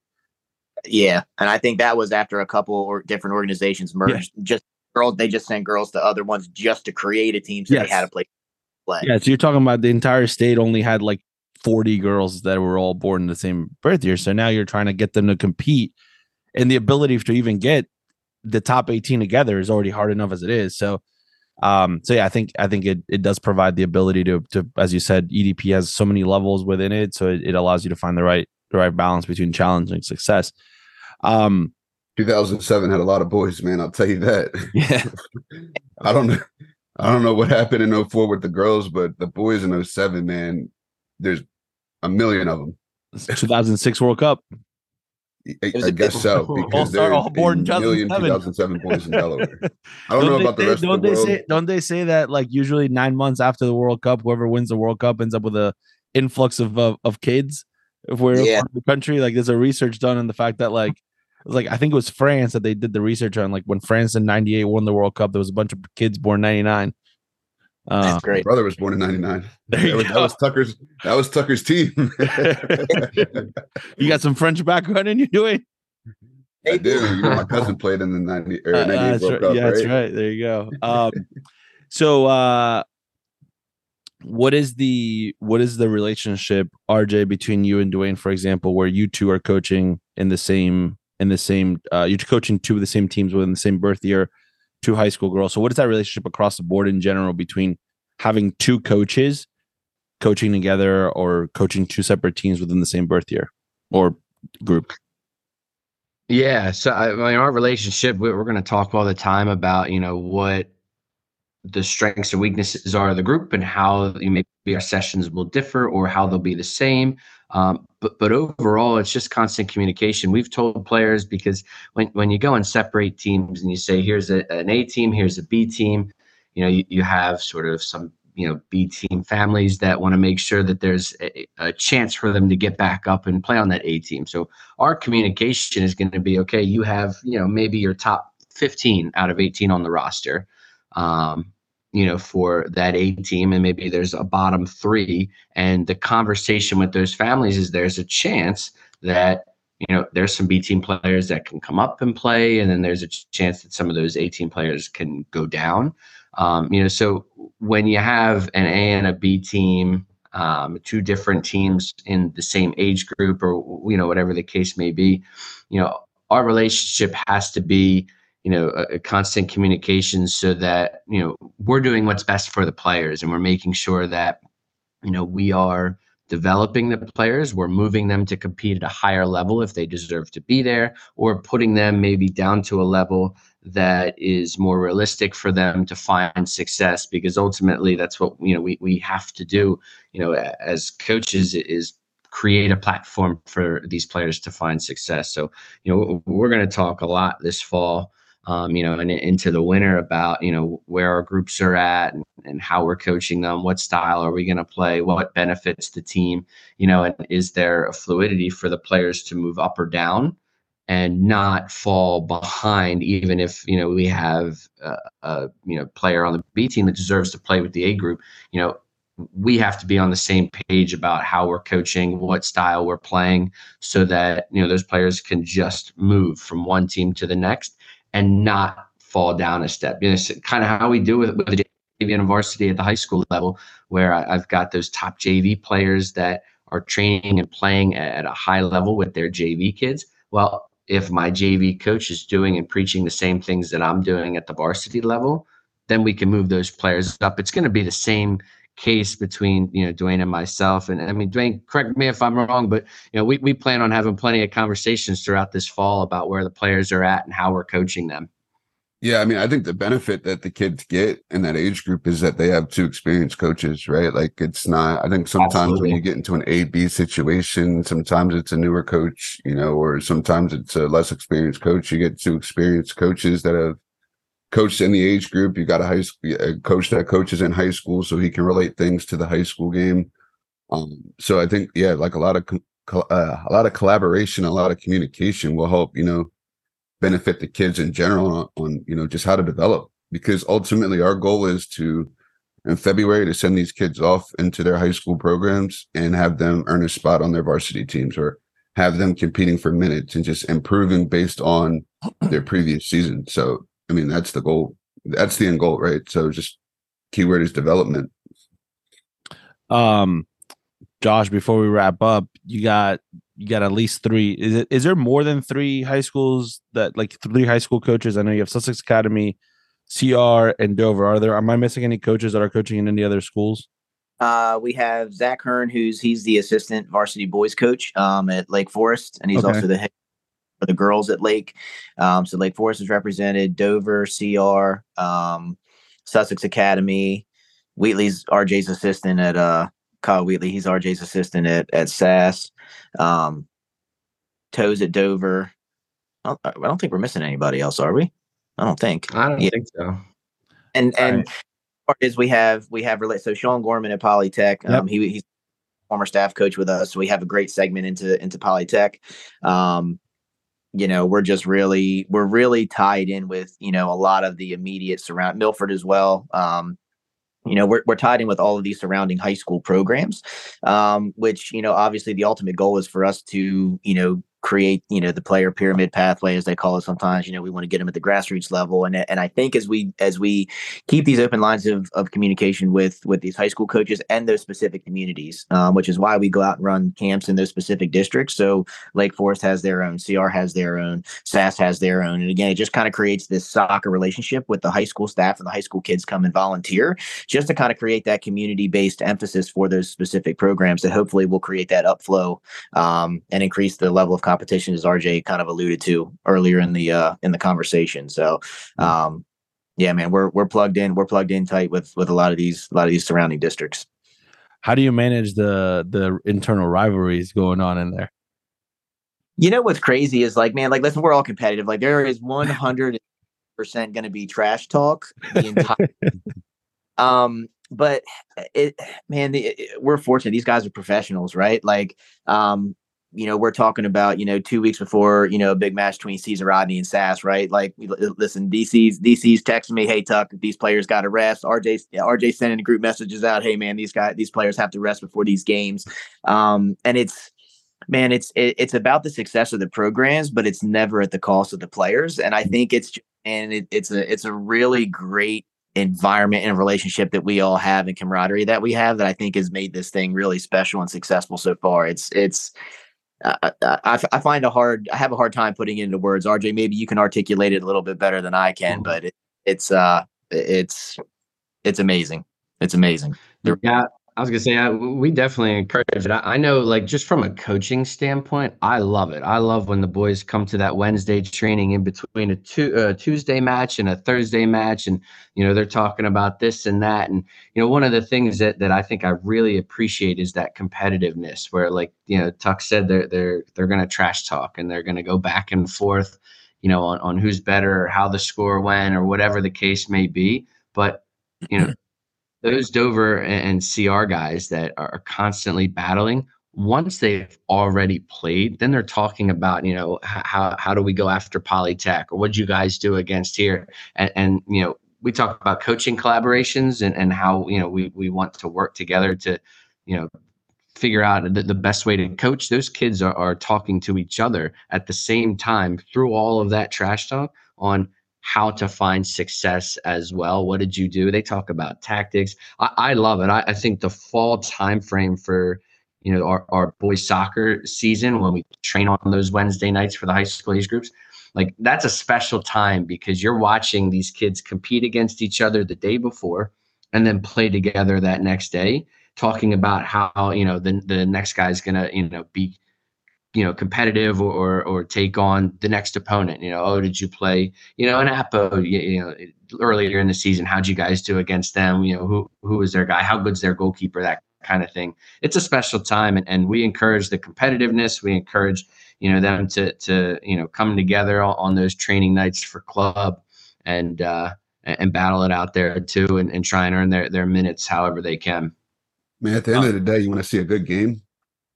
Yeah, and I think that was after a couple or different organizations merged. Yeah. Just girls, they just sent girls to other ones just to create a team so yes. they had to play. play. Yeah, so you're talking about the entire state only had like 40 girls that were all born in the same birth year. So now you're trying to get them to compete. And the ability to even get the top 18 together is already hard enough as it is. So um, so yeah, I think I think it, it does provide the ability to to as you said, EDP has so many levels within it, so it, it allows you to find the right the right balance between challenge and success. Um 2007 had a lot of boys, man. I'll tell you that. Yeah. I don't know. I don't know what happened in 04 with the girls, but the boys in 07, man, there's a million of them. 2006 World Cup. I, I guess so because there's all born in 2007. 2007 boys in Delaware. I don't, don't know about the rest don't of the they world. Say, don't they say that like usually nine months after the World Cup, whoever wins the World Cup ends up with a influx of of, of kids if we're yeah. the country? Like there's a research done on the fact that like like I think it was France that they did the research on like when France in 98 won the World Cup, there was a bunch of kids born 99 uh, That's great. brother was born in '99. That was, that was, Tucker's. That was Tucker's team. you got some French background in you doing? I do. You know, my cousin played in the 90 or 98 uh, World right. Cup. Yeah, right? that's right. There you go. Um, so, uh, what is the what is the relationship, RJ, between you and Dwayne, for example, where you two are coaching in the same in the same uh, you're coaching two of the same teams within the same birth year? Two high school girls. So what is that relationship across the board in general between having two coaches coaching together or coaching two separate teams within the same birth year or group? Yeah, so I mean, our relationship, we're going to talk all the time about you know what the strengths and weaknesses are of the group and how you maybe our sessions will differ or how they'll be the same. Um, but but overall, it's just constant communication. We've told players because when when you go and separate teams and you say here's a, an A team, here's a B team, you know you, you have sort of some you know B team families that want to make sure that there's a, a, chance for them to get back up and play on that A team. So our communication is going to be okay. You have you know maybe your top 15 out of 18 on the roster. Um, you know, for that A team, and maybe there's a bottom three. And the conversation with those families is there's a chance that you know there's some B team players that can come up and play, and then there's a chance that some of those A team players can go down. Um, you know, so when you have an A and a B team, um, two different teams in the same age group, or you know whatever the case may be, you know, our relationship has to be you know a, a, constant communication so that you know we're doing what's best for the players and we're making sure that you know we are developing the players. We're moving them to compete at a higher level if they deserve to be there, or putting them maybe down to a level that is more realistic for them to find success because ultimately that's what you know we, we have to do you know as coaches is create a platform for these players to find success so you know we're going to talk a lot this fall um, you know, and into the winter about, you know, where our groups are at and, and how we're coaching them, what style are we going to play, what benefits the team, you know, and is there a fluidity for the players to move up or down and not fall behind, even if, you know, we have a, a you know, player on the B team that deserves to play with the A group, you know, we have to be on the same page about how we're coaching, what style we're playing, so that you know those players can just move from one team to the next and not fall down a step. You know, it's kind of how we do with, with the JV and varsity at the high school level, where I, have got those top JV players that are training and playing at a high level with their JV kids. Well, if my JV coach is doing and preaching the same things that I'm doing at the varsity level, then we can move those players up. It's going to be the same case between you know Dwayne and myself. And I mean, Dwayne, correct me if I'm wrong, but you know, we we plan on having plenty of conversations throughout this fall about where the players are at and how we're coaching them. Yeah, I mean, I think the benefit that the kids get in that age group is that they have two experienced coaches, right? Like it's not I think sometimes Absolutely. when you get into an A B situation, sometimes it's a newer coach, you know, or sometimes it's a less experienced coach. You get two experienced coaches that have coached in the age group. You got a high school a coach that coaches in high school, so he can relate things to the high school game. Um, so I think yeah, like a lot of uh, a lot of collaboration, a lot of communication will help you know benefit the kids in general on, on you know just how to develop. Because ultimately, our goal is to in February to send these kids off into their high school programs and have them earn a spot on their varsity teams or have them competing for minutes and just improving based on their previous season. So I mean, that's the goal. That's the end goal, right? So just keyword is development. Um, Josh, before we wrap up, you got you got at least three. Is it is there more than three high schools that like three high school coaches? I know you have Sussex Academy, CR, and Dover. Are there? Am I missing any coaches that are coaching in any other schools? Uh, we have Zach Hearn, who's he's the assistant varsity boys coach um, at Lake Forest, and he's okay. also the head for the girls at Lake. Um, so Lake Forest is represented, Dover, CR, um, Sussex Academy. Wheatley's RJ's assistant at uh, Kyle Wheatley. He's RJ's assistant at at SAS. Um, Toes at Dover. I don't, I don't, think we're missing anybody else, are we? I don't think. I don't yeah. think so. And All and right. is we have we have so Sean Gorman at Polytech. Um, yep. he he's former staff coach with us. So we have a great segment into into Polytech. Um, you know we're just really we're really tied in with you know a lot of the immediate surround milford as well um you know we're, we're tied in with all of these surrounding high school programs um which you know obviously the ultimate goal is for us to you know create you know the player pyramid pathway as they call it sometimes you know we want to get them at the grassroots level. And and I think as we as we keep these open lines of, of communication with with these high school coaches and those specific communities um, which is why we go out and run camps in those specific districts. So Lake Forest has their own CR has their own SAS has their own. And again it just kind of creates this soccer relationship with the high school staff and the high school kids come and volunteer just to kind of create that community based emphasis for those specific programs that hopefully will create that upflow um, and increase the level of competition, as RJ kind of alluded to earlier in the uh, in the conversation. So, hmm. um, yeah, man, we're we're plugged in. We're plugged in tight with with a lot of these a lot of these surrounding districts. How do you manage the the internal rivalries going on in there? You know what's crazy is like, man, like listen, we're all competitive. Like there is one hundred percent going to be trash talk the entire. um, but it, man, the, it, we're fortunate. These guys are professionals, right? Like, um, you know, we're talking about, you know, two weeks before, you know, a big match between Caesar Rodney and SAS, right? Like, listen, DC's DC's texting me, hey Tuck, these players got to rest. RJ RJ sending group messages out, hey man, these guys, these players have to rest before these games. Um, and it's man, it's it, it's about the success of the programs, but it's never at the cost of the players. And I think it's and it, it's a it's a really great environment and relationship that we all have and camaraderie that we have that I think has made this thing really special and successful so far. It's it's I, I, I, find a hard I have a hard time putting it into words. RJ, maybe you can articulate it a little bit better than I can, but it, it's uh it's it's amazing. It's amazing. Yeah, I was gonna say I, we definitely encourage it. I, I, know, like just from a coaching standpoint, I love it. I love when the boys come to that Wednesday training in between a, two, a uh, Tuesday match and a Thursday match, and you know they're talking about this and that. And you know, one of the things that that I think I really appreciate is that competitiveness, where like you know Tuck said, they're they're they're gonna trash talk and they're gonna go back and forth, you know, on on who's better or how the score went or whatever the case may be. But you know those Dover and CR guys that are constantly battling, once they've already played, then they're talking about, you know, how how do we go after Polytech or what do you guys do against here? And, and you know, we talk about coaching collaborations and, and how, you know, we, we want to work together to, you know, figure out the, the best way to coach. Those kids are, are talking to each other at the same time through all of that trash talk on how to find success as well. What did you do? They talk about tactics. I, I love it. I, I, think the fall time frame for you know our, our boys soccer season when we train on those Wednesday nights for the high school age groups, like that's a special time because you're watching these kids compete against each other the day before and then play together that next day, talking about how you know the the next guy's gonna you know be you know competitive or, or, take on the next opponent you know oh did you play you know an apo you, know earlier in the season how'd you guys do against them you know who who is their guy how good's their goalkeeper that kind of thing. It's a special time and, and we encourage the competitiveness we encourage you know them to to you know come together on, on those training nights for club and uh and battle it out there too and, and try and earn their their minutes however they can. Man at the end of the day you want to see a good game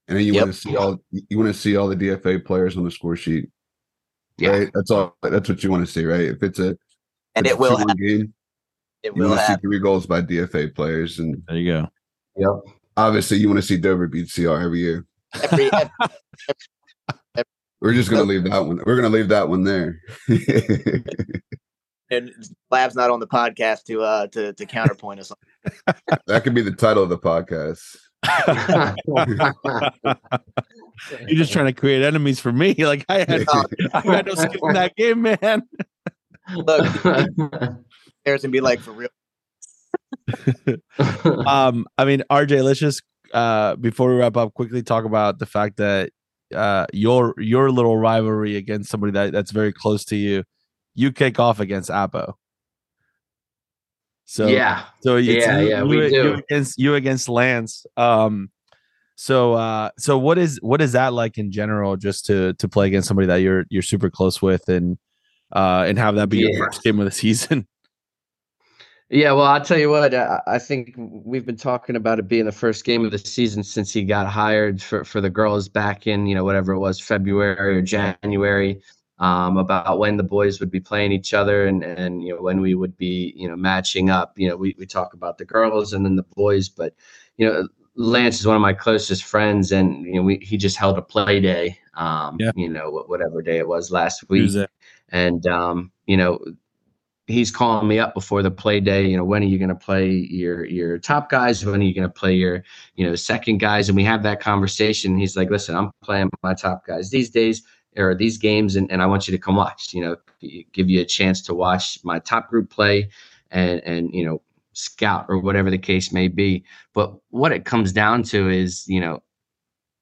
and then you yep. want to see all you want to see all the DFA players on the score sheet. Yeah, right? that's all. That's what you want to see, right? If it's a and it will have, game, it will see three goals by DFA players, and there you go. Yep. Obviously, you want to see Dover beat CR every year. Every, every, every, We're just gonna leave that one. We're gonna leave that one there. and Lab's not on the podcast to uh to to counterpoint us. that could be the title of the podcast. You're just trying to create enemies for me. Like I had, I had no skin in that game, man. Look, there's gonna be like for real. um, I mean, RJ, let's just uh before we wrap up, quickly talk about the fact that uh your your little rivalry against somebody that that's very close to you, you kick off against Appo. So yeah, so yeah, you, yeah, you, we you do. against you against Lance. Um, so uh, so what is what is that like in general? Just to to play against somebody that you're you're super close with and uh and have that be yeah. your first game of the season. Yeah, well, I'll tell you what. I, I, think we've been talking about it being the first game of the season since he got hired for for the girls back in you know whatever it was February or January um, about when the boys would be playing each other and, and you know when we would be you know matching up. You know, we, we talk about the girls and then the boys, but you know, Lance is one of my closest friends, and you know, we he just held a play day. Um, yeah. you know, whatever day it was last week, and um, you know, he's calling me up before the play day. You know, when are you going to play your your top guys? When are you going to play your you know second guys? And we have that conversation. He's like, listen, I'm playing my top guys these days or these games and, and I want you to come watch, you know, give you a chance to watch my top group play and, and, you know, scout or whatever the case may be. But what it comes down to is, you know,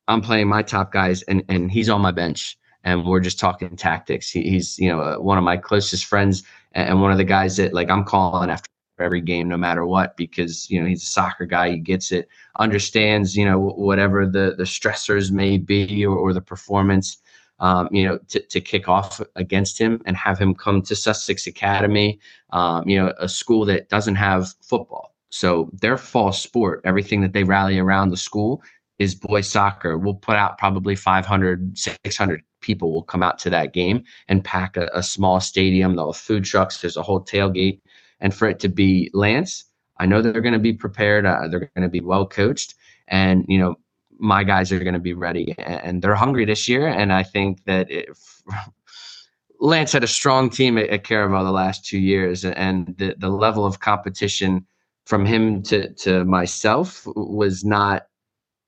I'm playing my top guys and, and he's on my bench and we're just talking tactics. He, he's, you know, uh, one of my closest friends and one of the guys that like I'm calling after every game, no matter what, because, you know, he's a soccer guy. He gets it, understands, you know, whatever the, the stressors may be or, or the performance um, you know, to, to kick off against him and have him come to Sussex Academy, um, you know, a school that doesn't have football. So their fall sport, everything that they rally around the school is boys soccer. We'll put out probably 500, 600 people will come out to that game and pack a, a small stadium. Have food trucks. There's a whole tailgate. And for it to be Lance, I know that they're going to be prepared. Uh, they're going to be well coached. And, you know, my guys are going to be ready and they're hungry this year. And I think that if Lance had a strong team at, at Caravel the last two years, and the, the level of competition from him to, to myself was not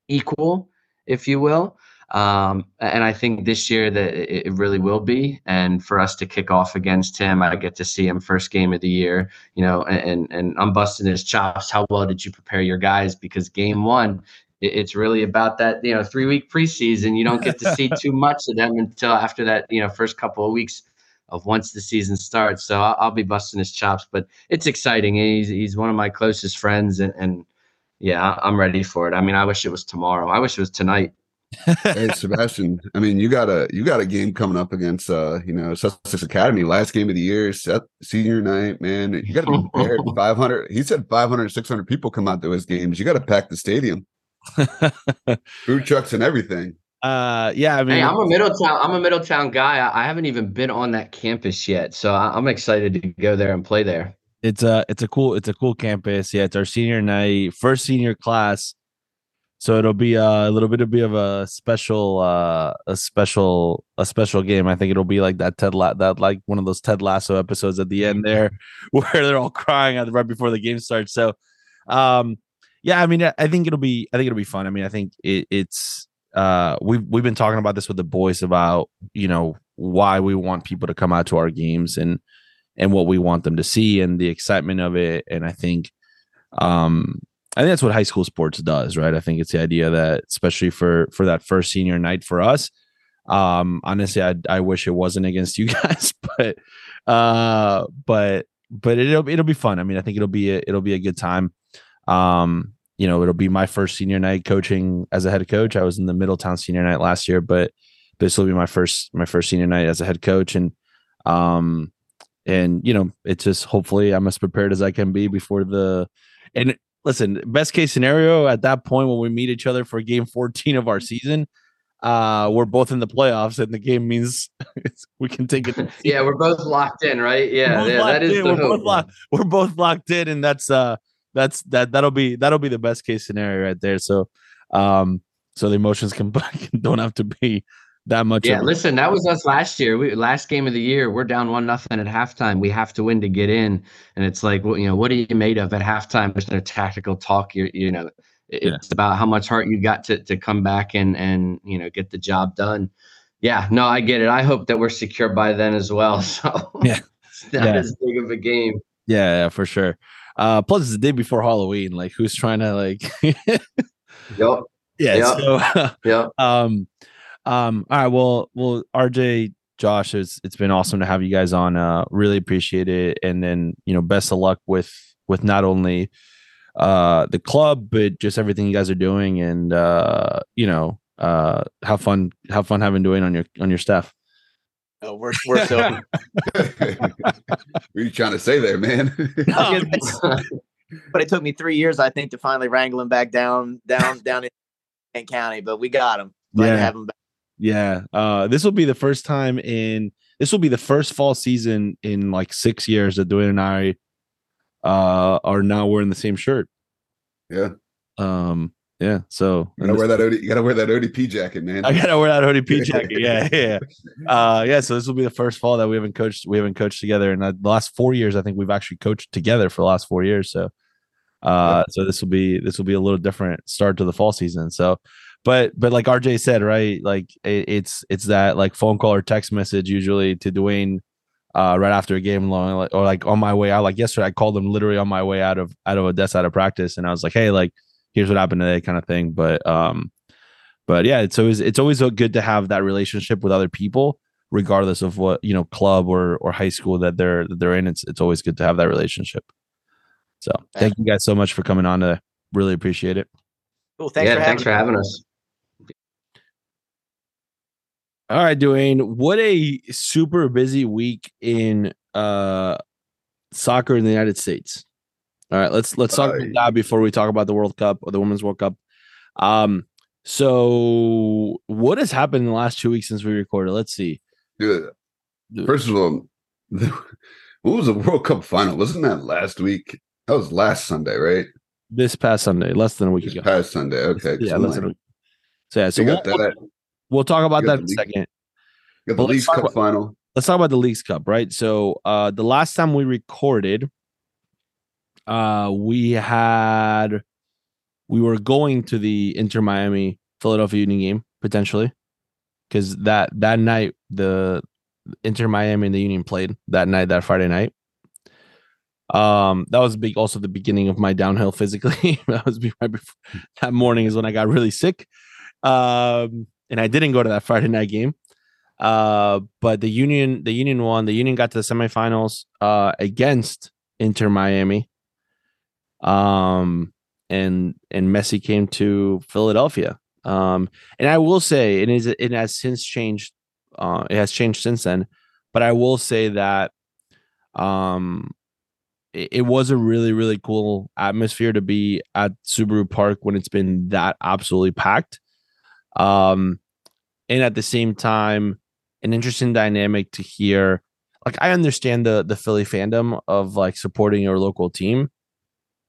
equal, if you will. Um, and I think this year that it really will be. And for us to kick off against him, I get to see him first game of the year, you know, and, and I'm busting his chops. How well did you prepare your guys? Because game one, it's really about that, you know, three week preseason. You don't get to see too much of them until after that, you know, first couple of weeks of once the season starts. So I'll, I'll be busting his chops, but it's exciting. He's, he's one of my closest friends and, and yeah, I'm ready for it. I mean, I wish it was tomorrow. I wish it was tonight hey Sebastian, I mean you got a you got a game coming up against uh you know Sussex Academy, last game of the year, set senior night, man. You got to be prepared. 500. He said 500, 600 people come out to his games. You got to pack the stadium, food trucks and everything. Uh, yeah. I mean, hey, I'm a Middletown. I'm a Middletown guy. I, I haven't even been on that campus yet, so I, I'm excited to go there and play there. It's a it's a cool it's a cool campus. Yeah, it's our senior night, first senior class so it'll be a little bit of be of a special uh a special a special game. I think it'll be like that Ted La- that like one of those Ted Lasso episodes at the end there where they're all crying right before the game starts. So um yeah, I mean I think it'll be I think it'll be fun. I mean I think it, it's uh we've we've been talking about this with the boys about you know why we want people to come out to our games and and what we want them to see and the excitement of it and I think um I think that's what high school sports does, right? I think it's the idea that, especially for for that first senior night for us. Um, honestly, I I wish it wasn't against you guys, but uh, but but it'll it'll be fun. I mean, I think it'll be a, it'll be a good time. Um, you know, it'll be my first senior night coaching as a head coach. I was in the Middletown senior night last year, but this will be my first my first senior night as a head coach, and um, and you know, it's just hopefully I'm as prepared as I can be before the and listen, best case scenario at that point when we meet each other for game 14 of our season, uh, we're both in the playoffs and the game means we can take it. yeah, we're both locked in, right? Yeah, yeah that is in. we're both, locked, we're both locked in, and that's uh that's that that'll be that'll be the best case scenario right there. So um so the emotions can don't have to be that much. Yeah, listen, that was us last year. We last game of the year, we're down one nothing at halftime. We have to win to get in, and it's like, well, you know, what are you made of at halftime? There's no tactical talk. You you know, it's yeah. about how much heart you got to to come back and and you know get the job done. Yeah, no, I get it. I hope that we're secure by then as well. So yeah, it's not yeah. as big of a game. Yeah, yeah, for sure. Uh, plus, it's the day before Halloween. Like, who's trying to like? yep. Yeah. Yep. So, yep. Um, um, all right. Well, well, RJ, Josh, it's it's been awesome to have you guys on. Uh, really appreciate it. And then you know, best of luck with with not only uh the club, but just everything you guys are doing. And uh, you know, uh, have fun, have fun having doing on your on your staff. We're we're so. what are you trying to say there, man? no, but it took me three years, I think, to finally wrangle him back down, down, down in County. But we got him. Glad yeah. have him back. Yeah. Uh, this will be the first time in this will be the first fall season in like six years that Dwayne and I uh are now wearing the same shirt. Yeah. Um, yeah. So you gotta wear that OD, you gotta wear that ODP jacket, man. I gotta wear that ODP jacket. Yeah, yeah. Uh yeah, so this will be the first fall that we haven't coached, we haven't coached together. And the last four years, I think we've actually coached together for the last four years. So uh so this will be this will be a little different start to the fall season. So but but like RJ said, right? Like it, it's it's that like phone call or text message usually to Dwayne uh, right after a game long or like on my way out. Like yesterday, I called him literally on my way out of out of Odessa out of practice, and I was like, hey, like here's what happened today, kind of thing. But um, but yeah, it's always it's always good to have that relationship with other people, regardless of what you know club or or high school that they're that they're in. It's it's always good to have that relationship. So thank you guys so much for coming on to really appreciate it. Cool. Thanks yeah, for thanks for having us. All right, Dwayne. What a super busy week in uh soccer in the United States. All right, let's let's talk about that before we talk about the World Cup or the Women's World Cup. Um, so what has happened in the last two weeks since we recorded? Let's see. Dude, first of all, what was the World Cup final? Wasn't that last week? That was last Sunday, right? This past Sunday, less than a week this ago. Past Sunday, okay. Yeah, less than a week. So yeah, so we'll, that. We'll talk about that in a second. Got the Leagues Cup about, final. Let's talk about the Leagues Cup, right? So uh the last time we recorded, uh we had we were going to the Inter Miami Philadelphia Union game potentially. because that that night the Inter Miami and the Union played that night, that Friday night. Um, that was big. Also, the beginning of my downhill physically. that was right before that morning is when I got really sick. Um, and I didn't go to that Friday night game. Uh, but the Union, the Union won. The Union got to the semifinals uh, against Inter Miami. Um, and and Messi came to Philadelphia. Um, and I will say it is it has since changed. Uh, it has changed since then. But I will say that um, it, it was a really really cool atmosphere to be at Subaru Park when it's been that absolutely packed. Um, and at the same time, an interesting dynamic to hear. Like I understand the the Philly fandom of like supporting your local team.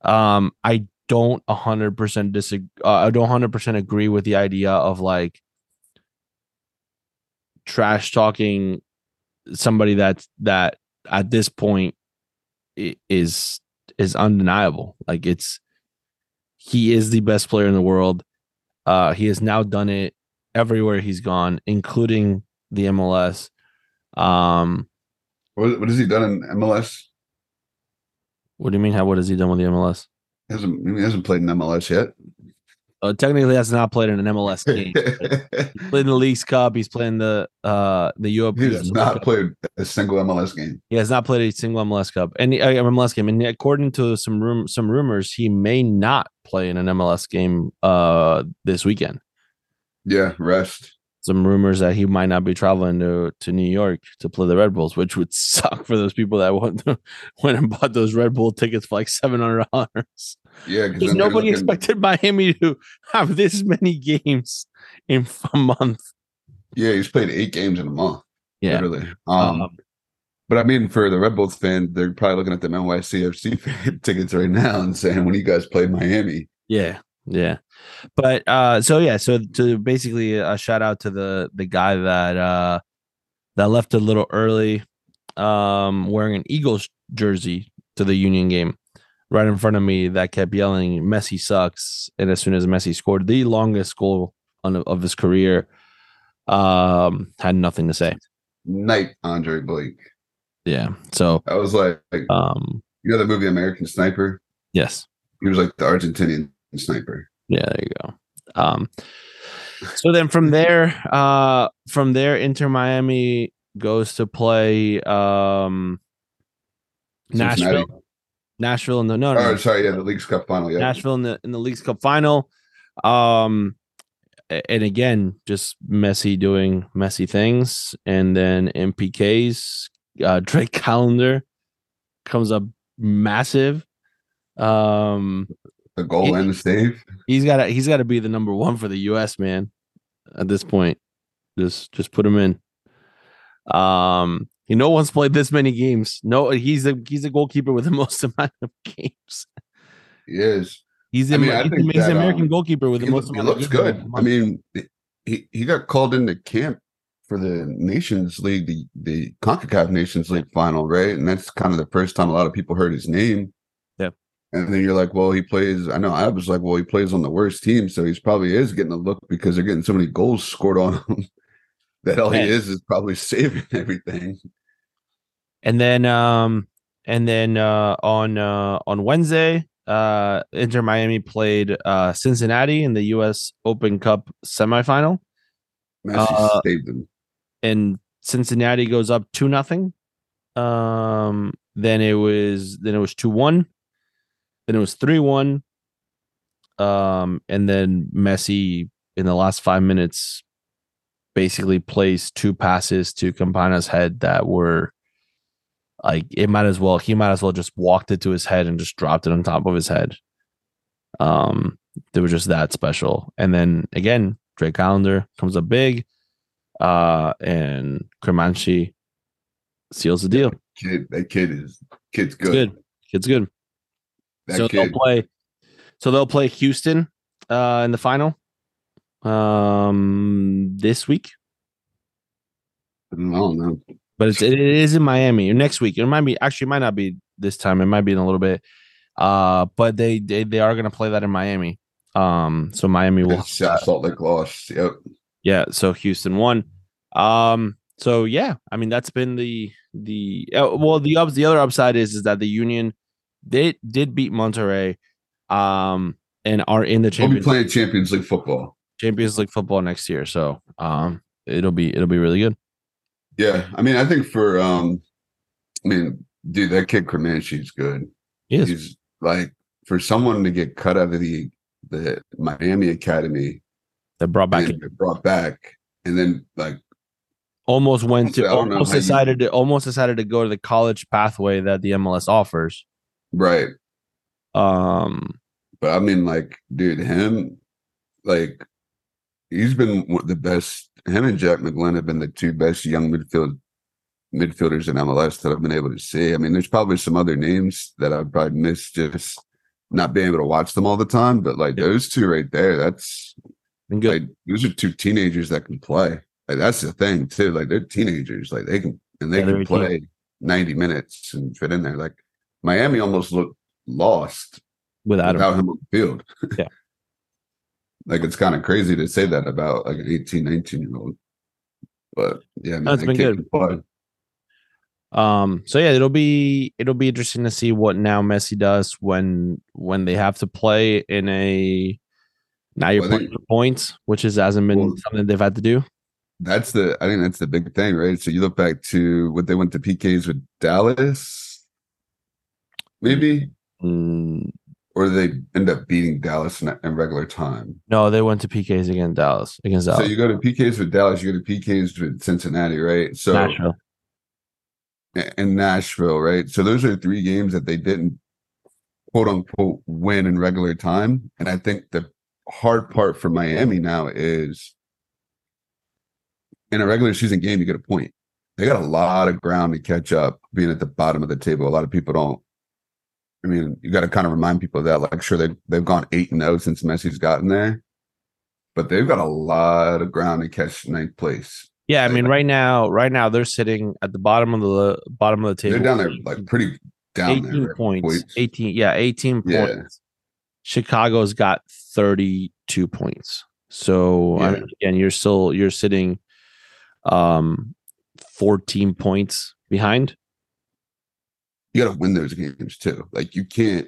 Um, I don't 100% disagree. Uh, I don't 100% agree with the idea of like trash talking somebody that that at this point is is undeniable. Like it's he is the best player in the world. Uh, he has now done it everywhere he's gone, including the MLS. Um, what, what has he done in MLS? What do you mean? How what has he done with the MLS? He hasn't he hasn't played in MLS yet. Uh, technically, has not played in an MLS game. he's played in the Leagues Cup. He's playing the uh the Europe. He has not played a single MLS game. He has not played a single MLS Cup and uh, MLS game. And according to some room some rumors, he may not play in an MLS game uh this weekend. Yeah, rest some rumors that he might not be traveling to, to New York to play the Red Bulls, which would suck for those people that went, to, went and bought those Red Bull tickets for like seven hundred dollars. Yeah, because nobody looking... expected Miami to have this many games in a month. Yeah, he's played eight games in a month. Yeah, literally. Um, um, but I mean, for the Red Bulls fan, they're probably looking at the NYCFC tickets right now and saying, "When you guys play Miami." Yeah, yeah. But uh so yeah, so to basically a shout out to the the guy that uh that left a little early um wearing an Eagles jersey to the Union game right in front of me that kept yelling Messi sucks and as soon as Messi scored the longest goal on, of his career um had nothing to say. Night Andre Blake. Yeah. So I was like, um you know the movie American Sniper? Yes. He was like the Argentinian sniper. Yeah, there you go. Um, so then from there, uh, from there, Inter Miami goes to play um, Nashville. Nashville in the no, no, oh, sorry, yeah, the Leagues Cup final. Yeah, Nashville in the in the Leagues Cup final. Um, and again, just Messi doing Messi things, and then MPKs. Uh, Drake Callender comes up massive. Um, the goal he, and the save. He's got to he's got to be the number one for the U.S. man at this point. Just just put him in. Um, he no one's played this many games. No, he's a he's a goalkeeper with the most amount of games. He is. He's, I mean, I he's, that, American um, goalkeeper with the most. He looks good. I mean, he he got called into camp for the Nations League, the the Concacaf Nations League final, right? And that's kind of the first time a lot of people heard his name. And then you're like, well, he plays. I know I was like, well, he plays on the worst team, so he's probably is getting a look because they're getting so many goals scored on him that all he is is probably saving everything. And then, um, and then uh, on uh, on Wednesday, uh, Inter Miami played uh, Cincinnati in the U.S. Open Cup semifinal. Uh, saved them, and Cincinnati goes up two nothing. Um, then it was then it was two one then it was 3 1. Um, and then Messi in the last five minutes basically placed two passes to Campana's head that were like it might as well he might as well just walked it to his head and just dropped it on top of his head. Um, they were just that special. And then again, Drake Callender comes up big, uh, and Cremaschi seals the deal. Kid, that kid is kid's good. good. Kid's good. That so kid. they'll play. So they'll play Houston uh, in the final um, this week. I don't know. But it's, it is in Miami or next week. It might be actually it might not be this time. It might be in a little bit. Uh, but they they, they are going to play that in Miami. Um, so Miami will Salt Lake lost. Yep. Yeah, so Houston won. Um, so yeah, I mean that's been the the uh, well the ups the other upside is is that the Union they did beat Monterrey, um, and are in the We'll be Champions playing Champions League football. Champions League football next year. So um, it'll be it'll be really good. Yeah, I mean, I think for um, I mean, dude, that kid Cremaschi's good. Yes, He's like for someone to get cut out of the the Miami Academy that brought back and brought back, and then like almost went to I don't know almost how you- decided to almost decided to go to the college pathway that the MLS offers. Right, Um, but I mean, like, dude, him, like, he's been the best. Him and Jack McGlynn have been the two best young midfield midfielders in MLS that I've been able to see. I mean, there's probably some other names that I've probably missed just not being able to watch them all the time, but like Yeah. those two right there, that's like those are two teenagers that can play. Like that's the thing too. Like they're teenagers, like they can and they Yeah, can 18. play 90 minutes and fit in there. Like Miami almost looked lost without him. without him on the field. Yeah. like it's kind of crazy to say that about like an 18, 19 year old. But yeah, No, it's been good. Um, so yeah, it'll be it'll be interesting to see what now Messi does when when they have to play in a now you're Well, playing for points, which is hasn't been Well- something they've had to do. That's the I think that's the big thing, right? So you look back to what they went to PKs with Dallas, maybe, Mm, or they end up beating Dallas in, in regular time. no, they went to PKs against Dallas against Dallas. So you go to PKs with Dallas, you go to PKs with Cincinnati, right? So Nashville. in Nashville, right? So those are three games that they didn't quote unquote win in regular time. And I think the hard part for Miami now is in a regular season game, you get a point. They got a lot of ground to catch up being at the bottom of the table. A lot of people don't. I mean, you got to kind of remind people of that. Like, sure, they they've gone eight and zero since Messi's gotten there, but they've got a lot of ground to catch ninth place. Yeah, I mean, right now, right now they're sitting at the bottom of the bottom of the table. They're down there like pretty down 18 there. points. 18, yeah, 18 Yeah. points. Chicago's got 32 points. So I mean, again, you're still you're sitting um 14 points behind. You got to win those games too. Like you can't.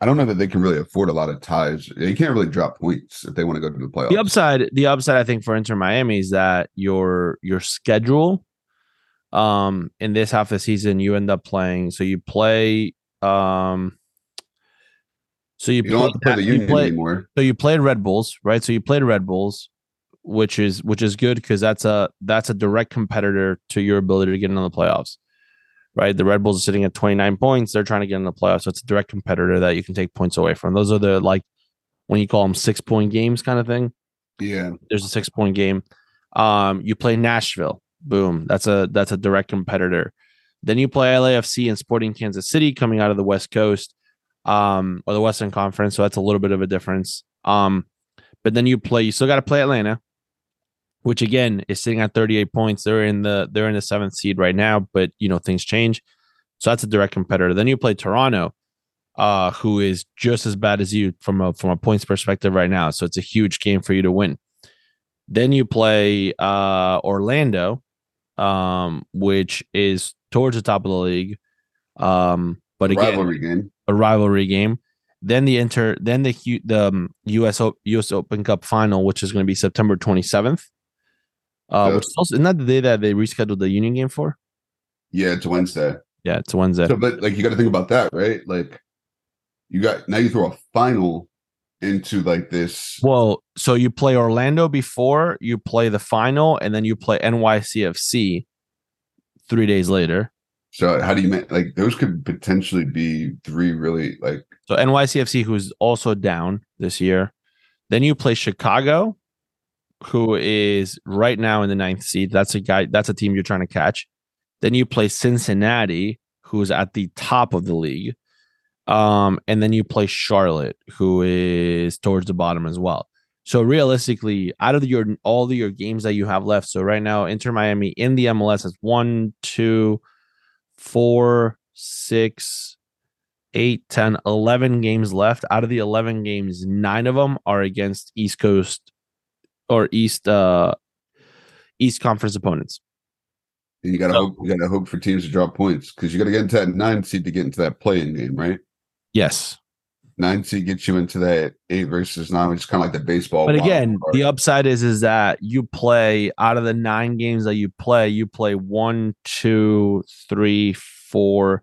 I don't know that they can really afford a lot of ties. You can't really drop points if they want to go to the playoffs. The upside, the upside, I think for Inter Miami is that your your schedule, um, in this half of the season, you end up playing. So you play, um, so you, You don't have to play the Union play- anymore. So you played Red Bulls, right? So you played Red Bulls, which is which is good because that's a that's a direct competitor to your ability to get into the playoffs. Right? The Red Bulls are sitting at 29 points. They're trying to get in the playoffs. So it's a direct competitor that you can take points away from. Those are the like when you call them six point games kind of thing. Yeah, There's a six point game. Um, you play Nashville. Boom. That's a that's a direct competitor. Then you play LAFC and Sporting Kansas City coming out of the West Coast, um, or the Western Conference. So that's a little bit of a difference. Um, but then you play. You still got to play Atlanta, which again is sitting at 38 points. They're in the they're in the seventh seed right now, but you know things change. So that's a direct competitor. Then you play Toronto, uh, who is just as bad as you from a from a points perspective right now. So it's a huge game for you to win. Then you play uh, Orlando, um, which is towards the top of the league. Um, but again, rivalry game. a rivalry game. Then the inter, then the the um, U.S. O- U.S. Open Cup final, which is going to be September 27th. Uh, So- which is also isn't that the day that they rescheduled the Union game for? Yeah, it's Wednesday. Yeah, it's Wednesday. So, but like you got to think about that, right? Like you got now you throw a final into like this. Well, so you play Orlando before you play the final, and then you play NYCFC three days later. So how do you ma- like those could potentially be three really like So NYCFC, who's also down this year. Then you play Chicago, who is right now in the ninth seed. That's a guy. That's a team you're trying to catch. Then you play Cincinnati, who's at the top of the league. Um, and then you play Charlotte, who is towards the bottom as well. So realistically, out of your all of your games that you have left, so right now Inter Miami in the MLS has one, two, four, six, eight, 10, 11 games left. Out of the 11 games, nine of them are against East Coast or East uh East Conference opponents. And you gotta So- hope you gotta hope for teams to drop points because you gotta get into that nine seed to get into that play-in game, right? Yes. Nine seed gets you into that eight versus nine, which is kind of like the baseball. But again, card. the upside is is that you play out of the nine games that you play, you play one, two, three, four,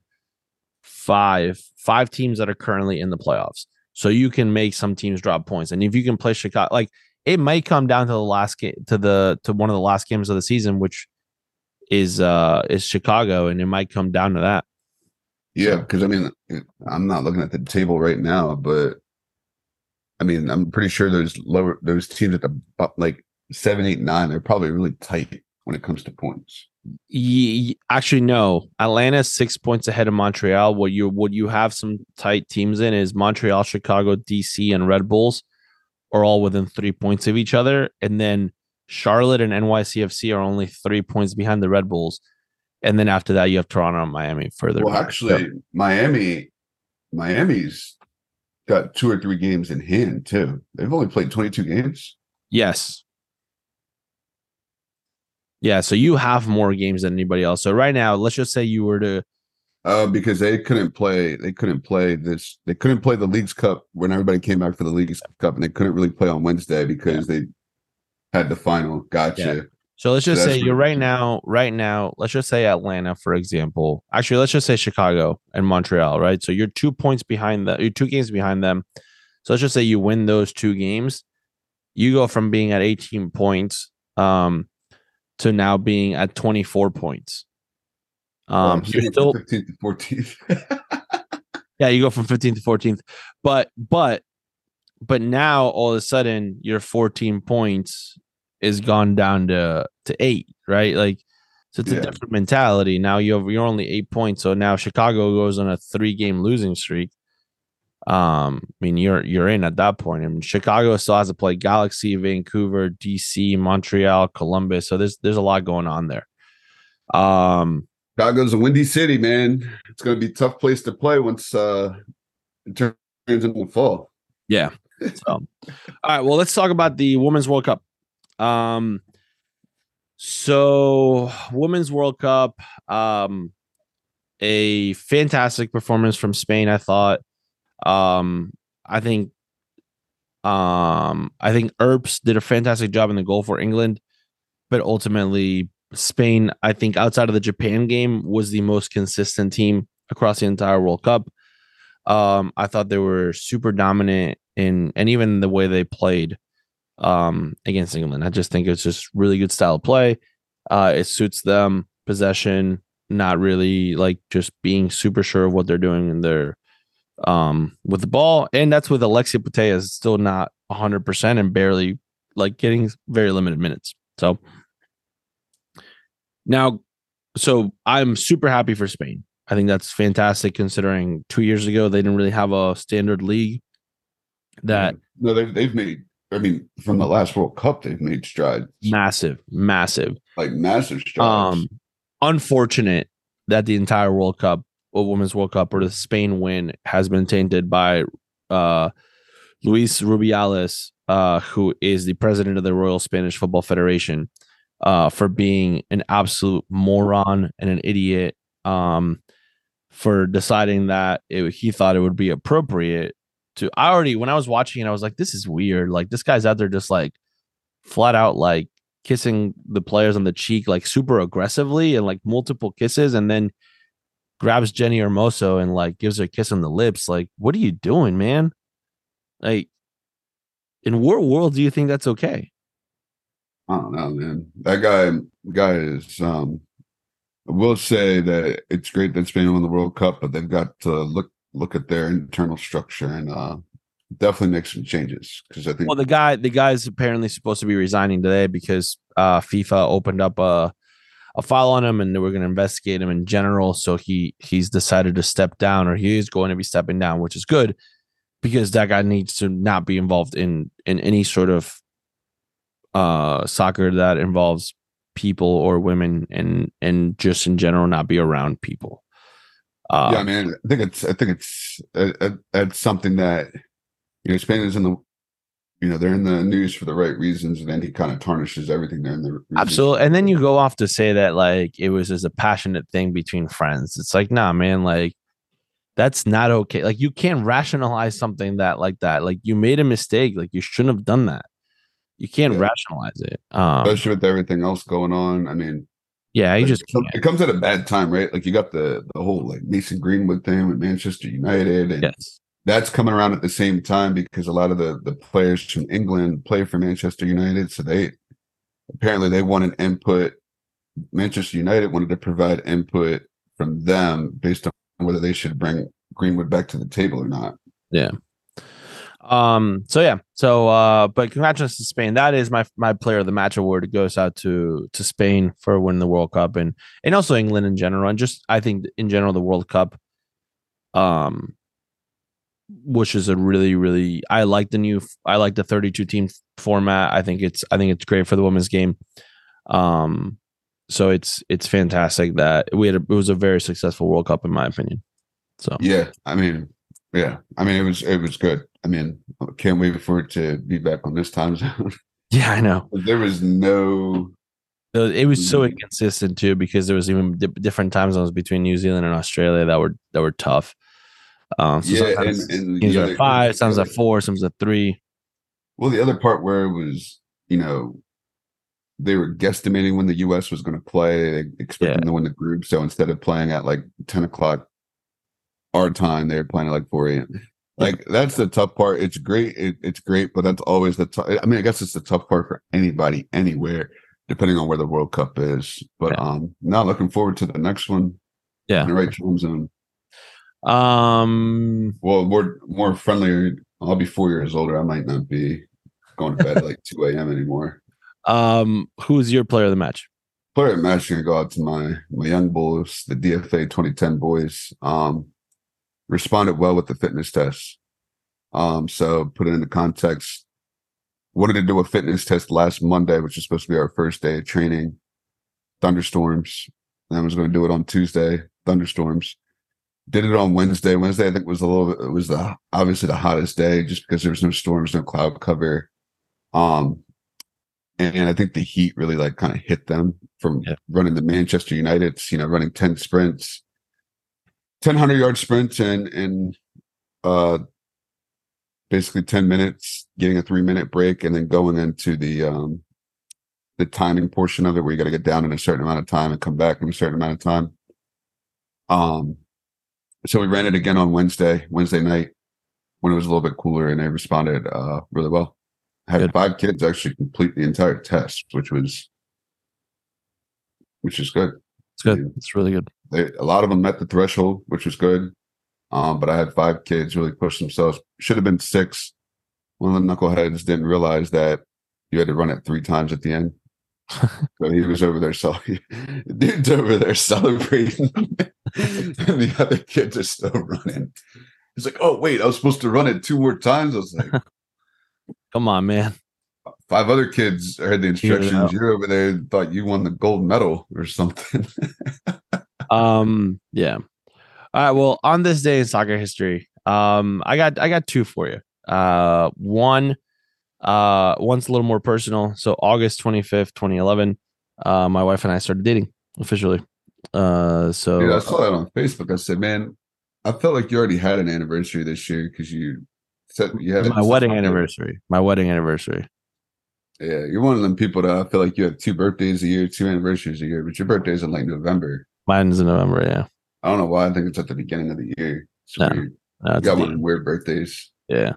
five, five teams that are currently in the playoffs. So you can make some teams drop points. And if you can play Chicago, like it might come down to the last game to the to one of the last games of the season, which is uh is Chicago, and it might come down to that. Yeah, because I mean, I'm not looking at the table right now, but I mean, I'm pretty sure those lower those teams at the like seven, eight, nine, they're probably really tight when it comes to points. Ye- ye- actually, no. Atlanta's six points ahead of Montreal. What you what you have some tight teams in is Montreal, Chicago, DC, and Red Bulls are all within three points of each other, and then Charlotte and NYCFC are only three points behind the Red Bulls. And then after that, you have Toronto and Miami further. Well, back. actually, Miami, Miami's got two or three games in hand too. They've only played 22 games. Yes. Yeah, so you have more games than anybody else. So right now, let's just say you were to Uh, because they couldn't play, they couldn't play this. They couldn't play the League's Cup when everybody came back for the League's Cup, and they couldn't really play on Wednesday because they had the final. Gotcha. So let's just So say you're right now, right now, let's just say Atlanta, for example. Actually, let's just say Chicago and Montreal, right? So you're two points behind the you're two games behind them. So let's just say you win those two games. You go from being at 18 points um to now being at 24 points. Um Well, still 15th to 14th. yeah, you go from 15th to 14th. But but but now all of a sudden your 14 points is gone down to to 8, right? Like so it's Yeah. a different mentality. Now you have you're only 8 points. So now Chicago goes on a 3 game losing streak. Um I mean you're you're in at that point. I mean Chicago still has to play Galaxy, Vancouver, DC, Montreal, Columbus. So there's there's a lot going on there. Um Chicago's a windy city, man. It's going to be a tough place to play once uh, it turns into fall. Yeah. So, all right. Well, let's talk about the Women's World Cup. Um, so Women's World Cup, um, a fantastic performance from Spain. I thought. Um, I think. Um, I think Earps did a fantastic job in the goal for England, but ultimately Spain, I think, outside of the Japan game, was the most consistent team across the entire World Cup. Um, I thought they were super dominant in and even the way they played um against England. I just think it's just really good style of play. Uh it suits them, possession, not really like just being super sure of what they're doing in their um with the ball. And that's with Alexia Putellas still not hundred percent and barely like getting very limited minutes. So now so I'm super happy for Spain. I think that's fantastic considering two years ago they didn't really have a standard league that no, they've they've made. I mean, from the last World Cup, they've made strides, massive, massive. like massive strides. Um, unfortunate that the entire World Cup, or Women's World Cup, or the Spain win has been tainted by uh, Luis Rubiales, uh, who is the president of the Royal Spanish Football Federation, uh, for being an absolute moron and an idiot. Um, for deciding that it, he thought it would be appropriate to. I already when I was watching it, I was like, this is weird. Like this guy's out there just like flat out like kissing the players on the cheek like super aggressively and like multiple kisses and then grabs Jenni Hermoso and like gives her a kiss on the lips. Like, what are you doing, man? Like, in what world do you think that's okay? I don't know, man. That guy, guy is. um I will say that it's great that Spain won the World Cup, but they've got to look look at their internal structure and uh definitely make some changes because I think Well, the guy, the guy's apparently supposed to be resigning today because uh FIFA opened up a a file on him and they were going to investigate him in general. So he he's decided to step down, or he is going to be stepping down, which is good because that guy needs to not be involved in in any sort of uh soccer that involves people or women and and just in general not be around people. Uh, yeah, man. I think it's I think it's uh, uh, it's something that you know Spain is in the you know they're in the news for the right reasons, and then he kind of tarnishes everything they're in the reasons. Absolutely. And then you go off to say that like it was just a passionate thing between friends. It's like, nah, man, like that's not okay. Like you can't rationalize something that like that. Like you made a mistake. Like you shouldn't have done that. You can't Yeah. rationalize it. Um especially with everything else going on. I mean, yeah, you just it it comes at a bad time, right? Like you got the the whole like Mason Greenwood thing with Manchester United, and Yes. that's coming around at the same time because a lot of the the players from England play for Manchester United, so they apparently they wanted input. Manchester United wanted to provide input from them based on whether they should bring Greenwood back to the table or not. Um. So yeah. So uh. But congratulations to Spain. That is my my player of the match award. It goes out to to Spain for winning the World Cup and and also England in general and just I think in general the World Cup. Um. Which is a really really I like the new I like the 32 team format. I think it's I think it's great for the women's game. Um. So it's it's fantastic that we had a, it was a very successful World Cup in my opinion. So Yeah, I mean, yeah, I mean it was it was good. I mean, can't wait for it to be back on this time zone. yeah, I know. there was no It was so Mhm. inconsistent too because there was even di- different time zones between New Zealand and Australia that were that were tough. Um, so Yeah, sometimes and- and games other- five, sometimes at four, sometimes at three. Well, the other part where it was, you know, they were guesstimating when the U.S. was going to play, they expecting Yeah. to win the group. So instead of playing at like ten o'clock our time, they were playing at like four a.m. Like that's the tough part. It's great. It, it's great, but that's always the tough. I mean, I guess it's the tough part for anybody, anywhere, depending on where the World Cup is. But Yeah. um, now looking forward to the next one. Yeah. in the right time zone. Um, Well, more more friendlier. I'll be four years older. I might not be going to bed like two a.m. anymore. um, who's your player of the match? player of the match gonna go out to my my young bulls, the DFA 2010 boys. Um, responded well with the fitness test. Um, so put it into context. Wanted to do a fitness test last Monday, which is supposed to be our first day of training. Thunderstorms. And I was going to do it on Tuesday. Thunderstorms. Did it on Wednesday. Wednesday, I think was a little bit. It was the obviously the hottest day, just because there was no storms, no cloud cover. Um, and, and I think the heat really like kind of hit them from Yeah. running the Manchester United's, you know, running 10 sprints, 10 100 yard sprints and, and, uh, basically 10 minutes, getting a three minute break and then going into the, um, the timing portion of it where you got to get down in a certain amount of time and come back in a certain amount of time. Um, so we ran it again on Wednesday, Wednesday night when it was a little bit cooler and they responded, uh, really well. had Good. five kids actually complete the entire test, which was, which is good. It's good. It's really good. They, a lot of them met the threshold, which was good. Um, but I had five kids really push themselves. Should have been six. One of the knuckleheads didn't realize that you had to run it three times at the end. so he was over there, dude's over there celebrating, and the other kids are still running. He's like, "Oh wait, I was supposed to run it two more times." I was like, Come on, man. Five other kids heard the Figured it out. instructions. You're over there, thought you won the gold medal or something. Um, yeah. All right. Well, on this day in soccer history, um, I got I got two for you. Uh, one, uh, one's a little more personal. So August twenty fifth, twenty eleven, uh, my wife and I started dating officially. Uh, so Dude, I saw that on Facebook. I said, man, I felt like you already had an anniversary this year because you said you had my wedding anniversary. My wedding anniversary. Yeah, you're one of them people that I feel like you have two birthdays a year, two anniversaries a year, but your birthday's in like November. Mine's in November. Yeah. I don't know why. I think it's at the beginning of the year. It's No, weird. No, it's got one of weird birthdays. Yeah.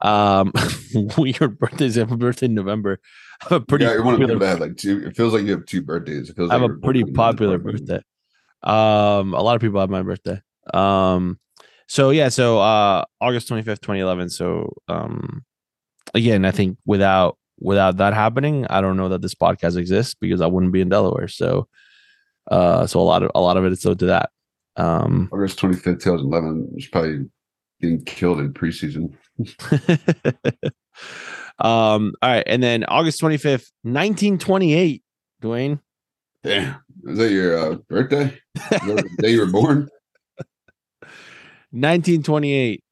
Um, your birthday's I have a birthday in November. I have a pretty yeah, you're one of popular, that have like two. It feels like you have two birthdays. It feels I have like a pretty popular birthday. Um, a lot of people have my birthday. Um, so yeah, so uh, August twenty fifth, twenty eleven. So um, again, I think without without that happening, I don't know that this podcast exists because I wouldn't be in Delaware. So, uh, so a lot of a lot of it is owed to that. Um, August 25th, 2011 was probably getting killed in preseason. um, all right, and then August twenty fifth, nineteen twenty eight. Dwayne, Damn. is that your uh, birthday? That the day you were born? 1928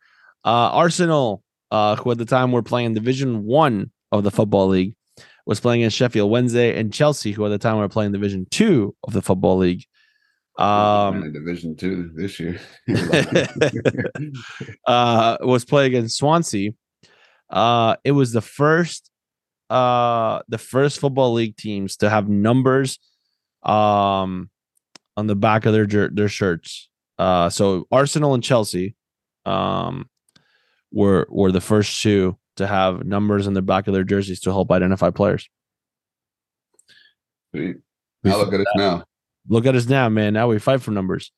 uh arsenal uh, who at the time were playing Division One of the Football League, was playing against Sheffield Wednesday, and Chelsea, who at the time were playing Division Two of the Football League. Um, Division Two this year. uh, was playing against Swansea. Uh, it was the first, uh, the first football league teams to have numbers, um, on the back of their jer- their shirts. Uh, so Arsenal and Chelsea, um, were were the first two to have numbers in the back of their jerseys to help identify players. Sweet. Now look at us now. Look at us now, man. Now we fight for numbers.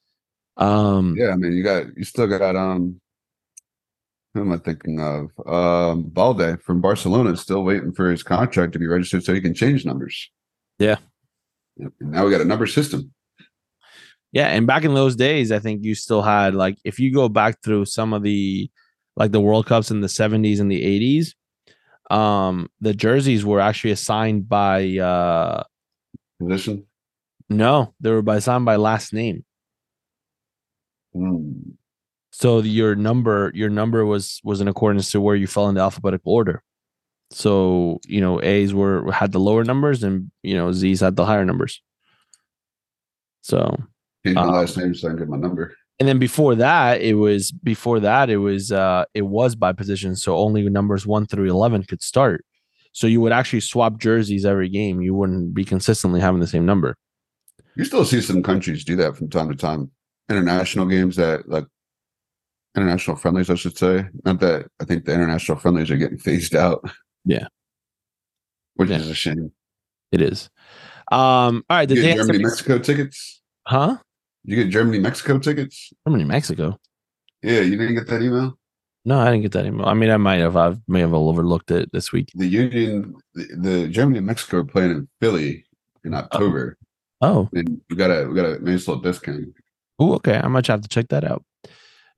Um, Yeah, I mean, you got you still got um. Who am I thinking of? Um, Balde from Barcelona is still waiting for his contract to be registered so he can change numbers. Yeah. Yep. Now we got a number system. Yeah, and back in those days, I think you still had like if you go back through some of the like the World Cups in the 70s and the 80s, um, the jerseys were actually assigned by uh Position. no, they were by assigned by last name. Hmm. So your number, your number was was in accordance to where you fell in the alphabetical order. So you know, A's were had the lower numbers, and you know Z's had the higher numbers. So Change my Um, last name so I can get my number. And then before that it was before that it was uh it was by position so only numbers 1 through 11 could start so you would actually swap jerseys every game you wouldn't be consistently having the same number You still see some countries do that from time to time. International games that like international friendlies, I should say. Not that I think the international friendlies are getting phased out. Yeah. Which Yeah. is a shame. it is um all right the You Germany, Mexico tickets. huh You get Germany, Mexico tickets. germany mexico? Yeah, you didn't get that email. no i didn't get that email. I mean i might have. I may have overlooked it this week. The Union, the, the Germany and Mexico are playing in Philly in oh. October, oh. And we got a we got a nice little discount. oh okay. I might have to check that out.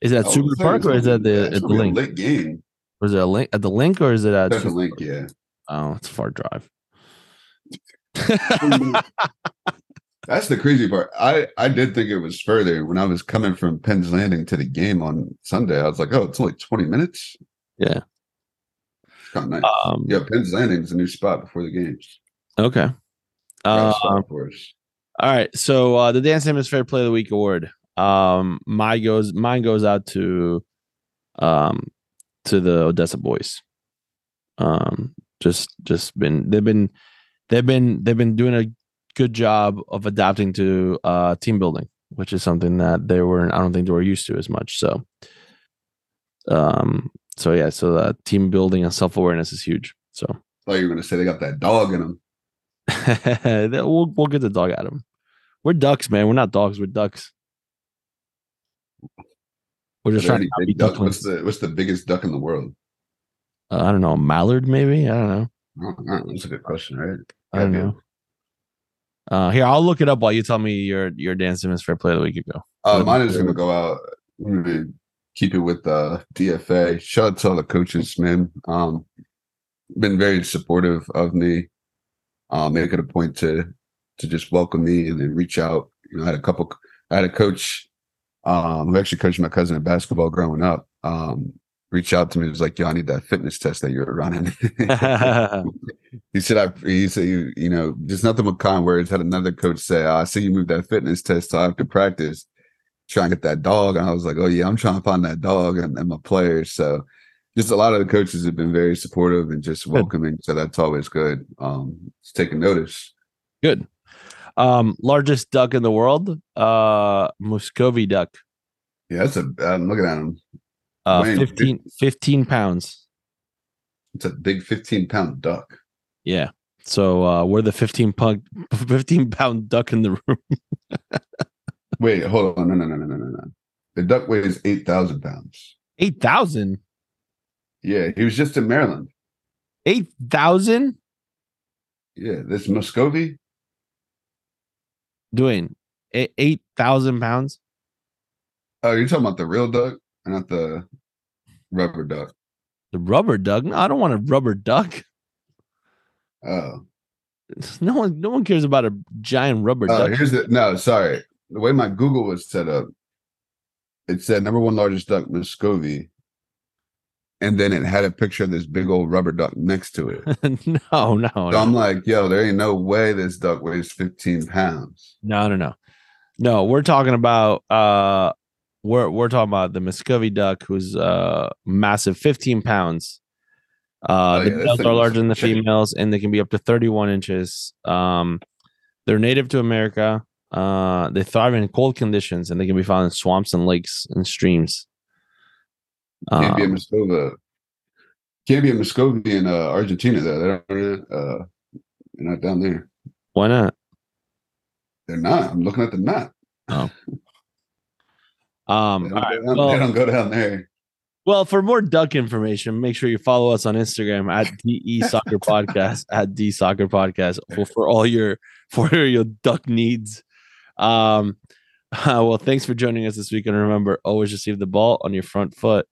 Is that at Subaru Park or is gonna it be- at yeah, the at the gonna be a link? late game. was it a Linc at the Linc or is it at a Linc, yeah. oh it's a far drive That's the crazy part. I I did think it was further when I was coming from Penn's Landing to the game on Sunday. I was like, oh, it's only twenty minutes. Yeah. kind of nice. um yeah, Penn's Landing is a new spot before the games. okay um. All right. So uh the Dan Simmons Fair Play of the Week award. Um my goes mine goes out to um to the Odessa boys. Um just just been they've been they've been they've been doing a good job of adapting to uh team building, which is something that they weren't. I don't think they were used to as much. So um so yeah, so uh, team building and self-awareness is huge. So thought you were gonna say they got that dog in them. we'll we'll get the dog at them. We're ducks, man. We're not dogs. We're ducks. We're just trying to be duck. What's the what's the biggest duck in the world? Uh, I don't know. A mallard, maybe. I don't know. I don't know. That's a good question, right? I don't know. Uh, here, I'll look it up while you tell me your your Dan Simmons fair play of the week ago. Uh, mine is gonna go out. I'm gonna keep it with uh, DFA. Shout out to all the coaches, man. Um, been very supportive of me. Uh, make it a point to to just welcome me and then reach out. You know, I had a couple. I had a coach um, who actually coached my cousin in basketball growing up. Um, reach out to me. He was like, "Yo, I need that fitness test that you were running." he said, "I." He said, "You, you know, just nothing but kind words." Had another coach say, "I see you move that fitness test, so I have to practice." trying to get that dog. And I was like, oh, yeah, I'm trying to find that dog and, and my players. So just a lot of the coaches have been very supportive and just welcoming. So that's always good. Um, it's taking notice. Good. Um, largest duck in the world, uh, Muscovy duck, Yeah, that's a, I'm looking at him. Uh, Wayne, 15, 15 pounds. It's a big 15 pound duck. Yeah. So uh, we're the 15 pound, 15 pound duck in the room. Wait, hold on. No, no, no, no, no, no, no. The duck weighs 8,000 pounds. 8,000. Yeah, he was just in Maryland. 8,000? Yeah, this Muscovy. Doing 8,000 pounds? Oh, you're talking about the real duck and not the rubber duck. The rubber duck? No, I don't want a rubber duck. Oh, No one, no one cares about a giant rubber oh duck. here's the no, sorry. The way my Google was set up, it said number one largest duck, Muscovy. and then it had a picture of this big old rubber duck next to it. no, no, So no, I'm like, yo, there ain't no way this duck weighs 15 pounds. no, no, no. No, we're talking about uh we're we're talking about the Muscovy duck who's uh massive 15 pounds. Uh Oh, the yeah, this males are larger than the females and they can be up to 31 inches. Um they're native to America. Uh they thrive in cold conditions and they can be found in swamps and lakes and streams. Can't be a Um, Muscova. Can't be a Muscovy in uh, Argentina though. They're not, uh, they're not down there. why not? They're not. I'm looking at the map. Um, They don't, right, go, down, well- they don't go down there. Well, for more duck information, make sure you follow us on Instagram at DE Soccer Podcast at D Soccer Podcast for, for all your for your duck needs. Um, well, thanks for joining us this week, and remember, always receive the ball on your front foot.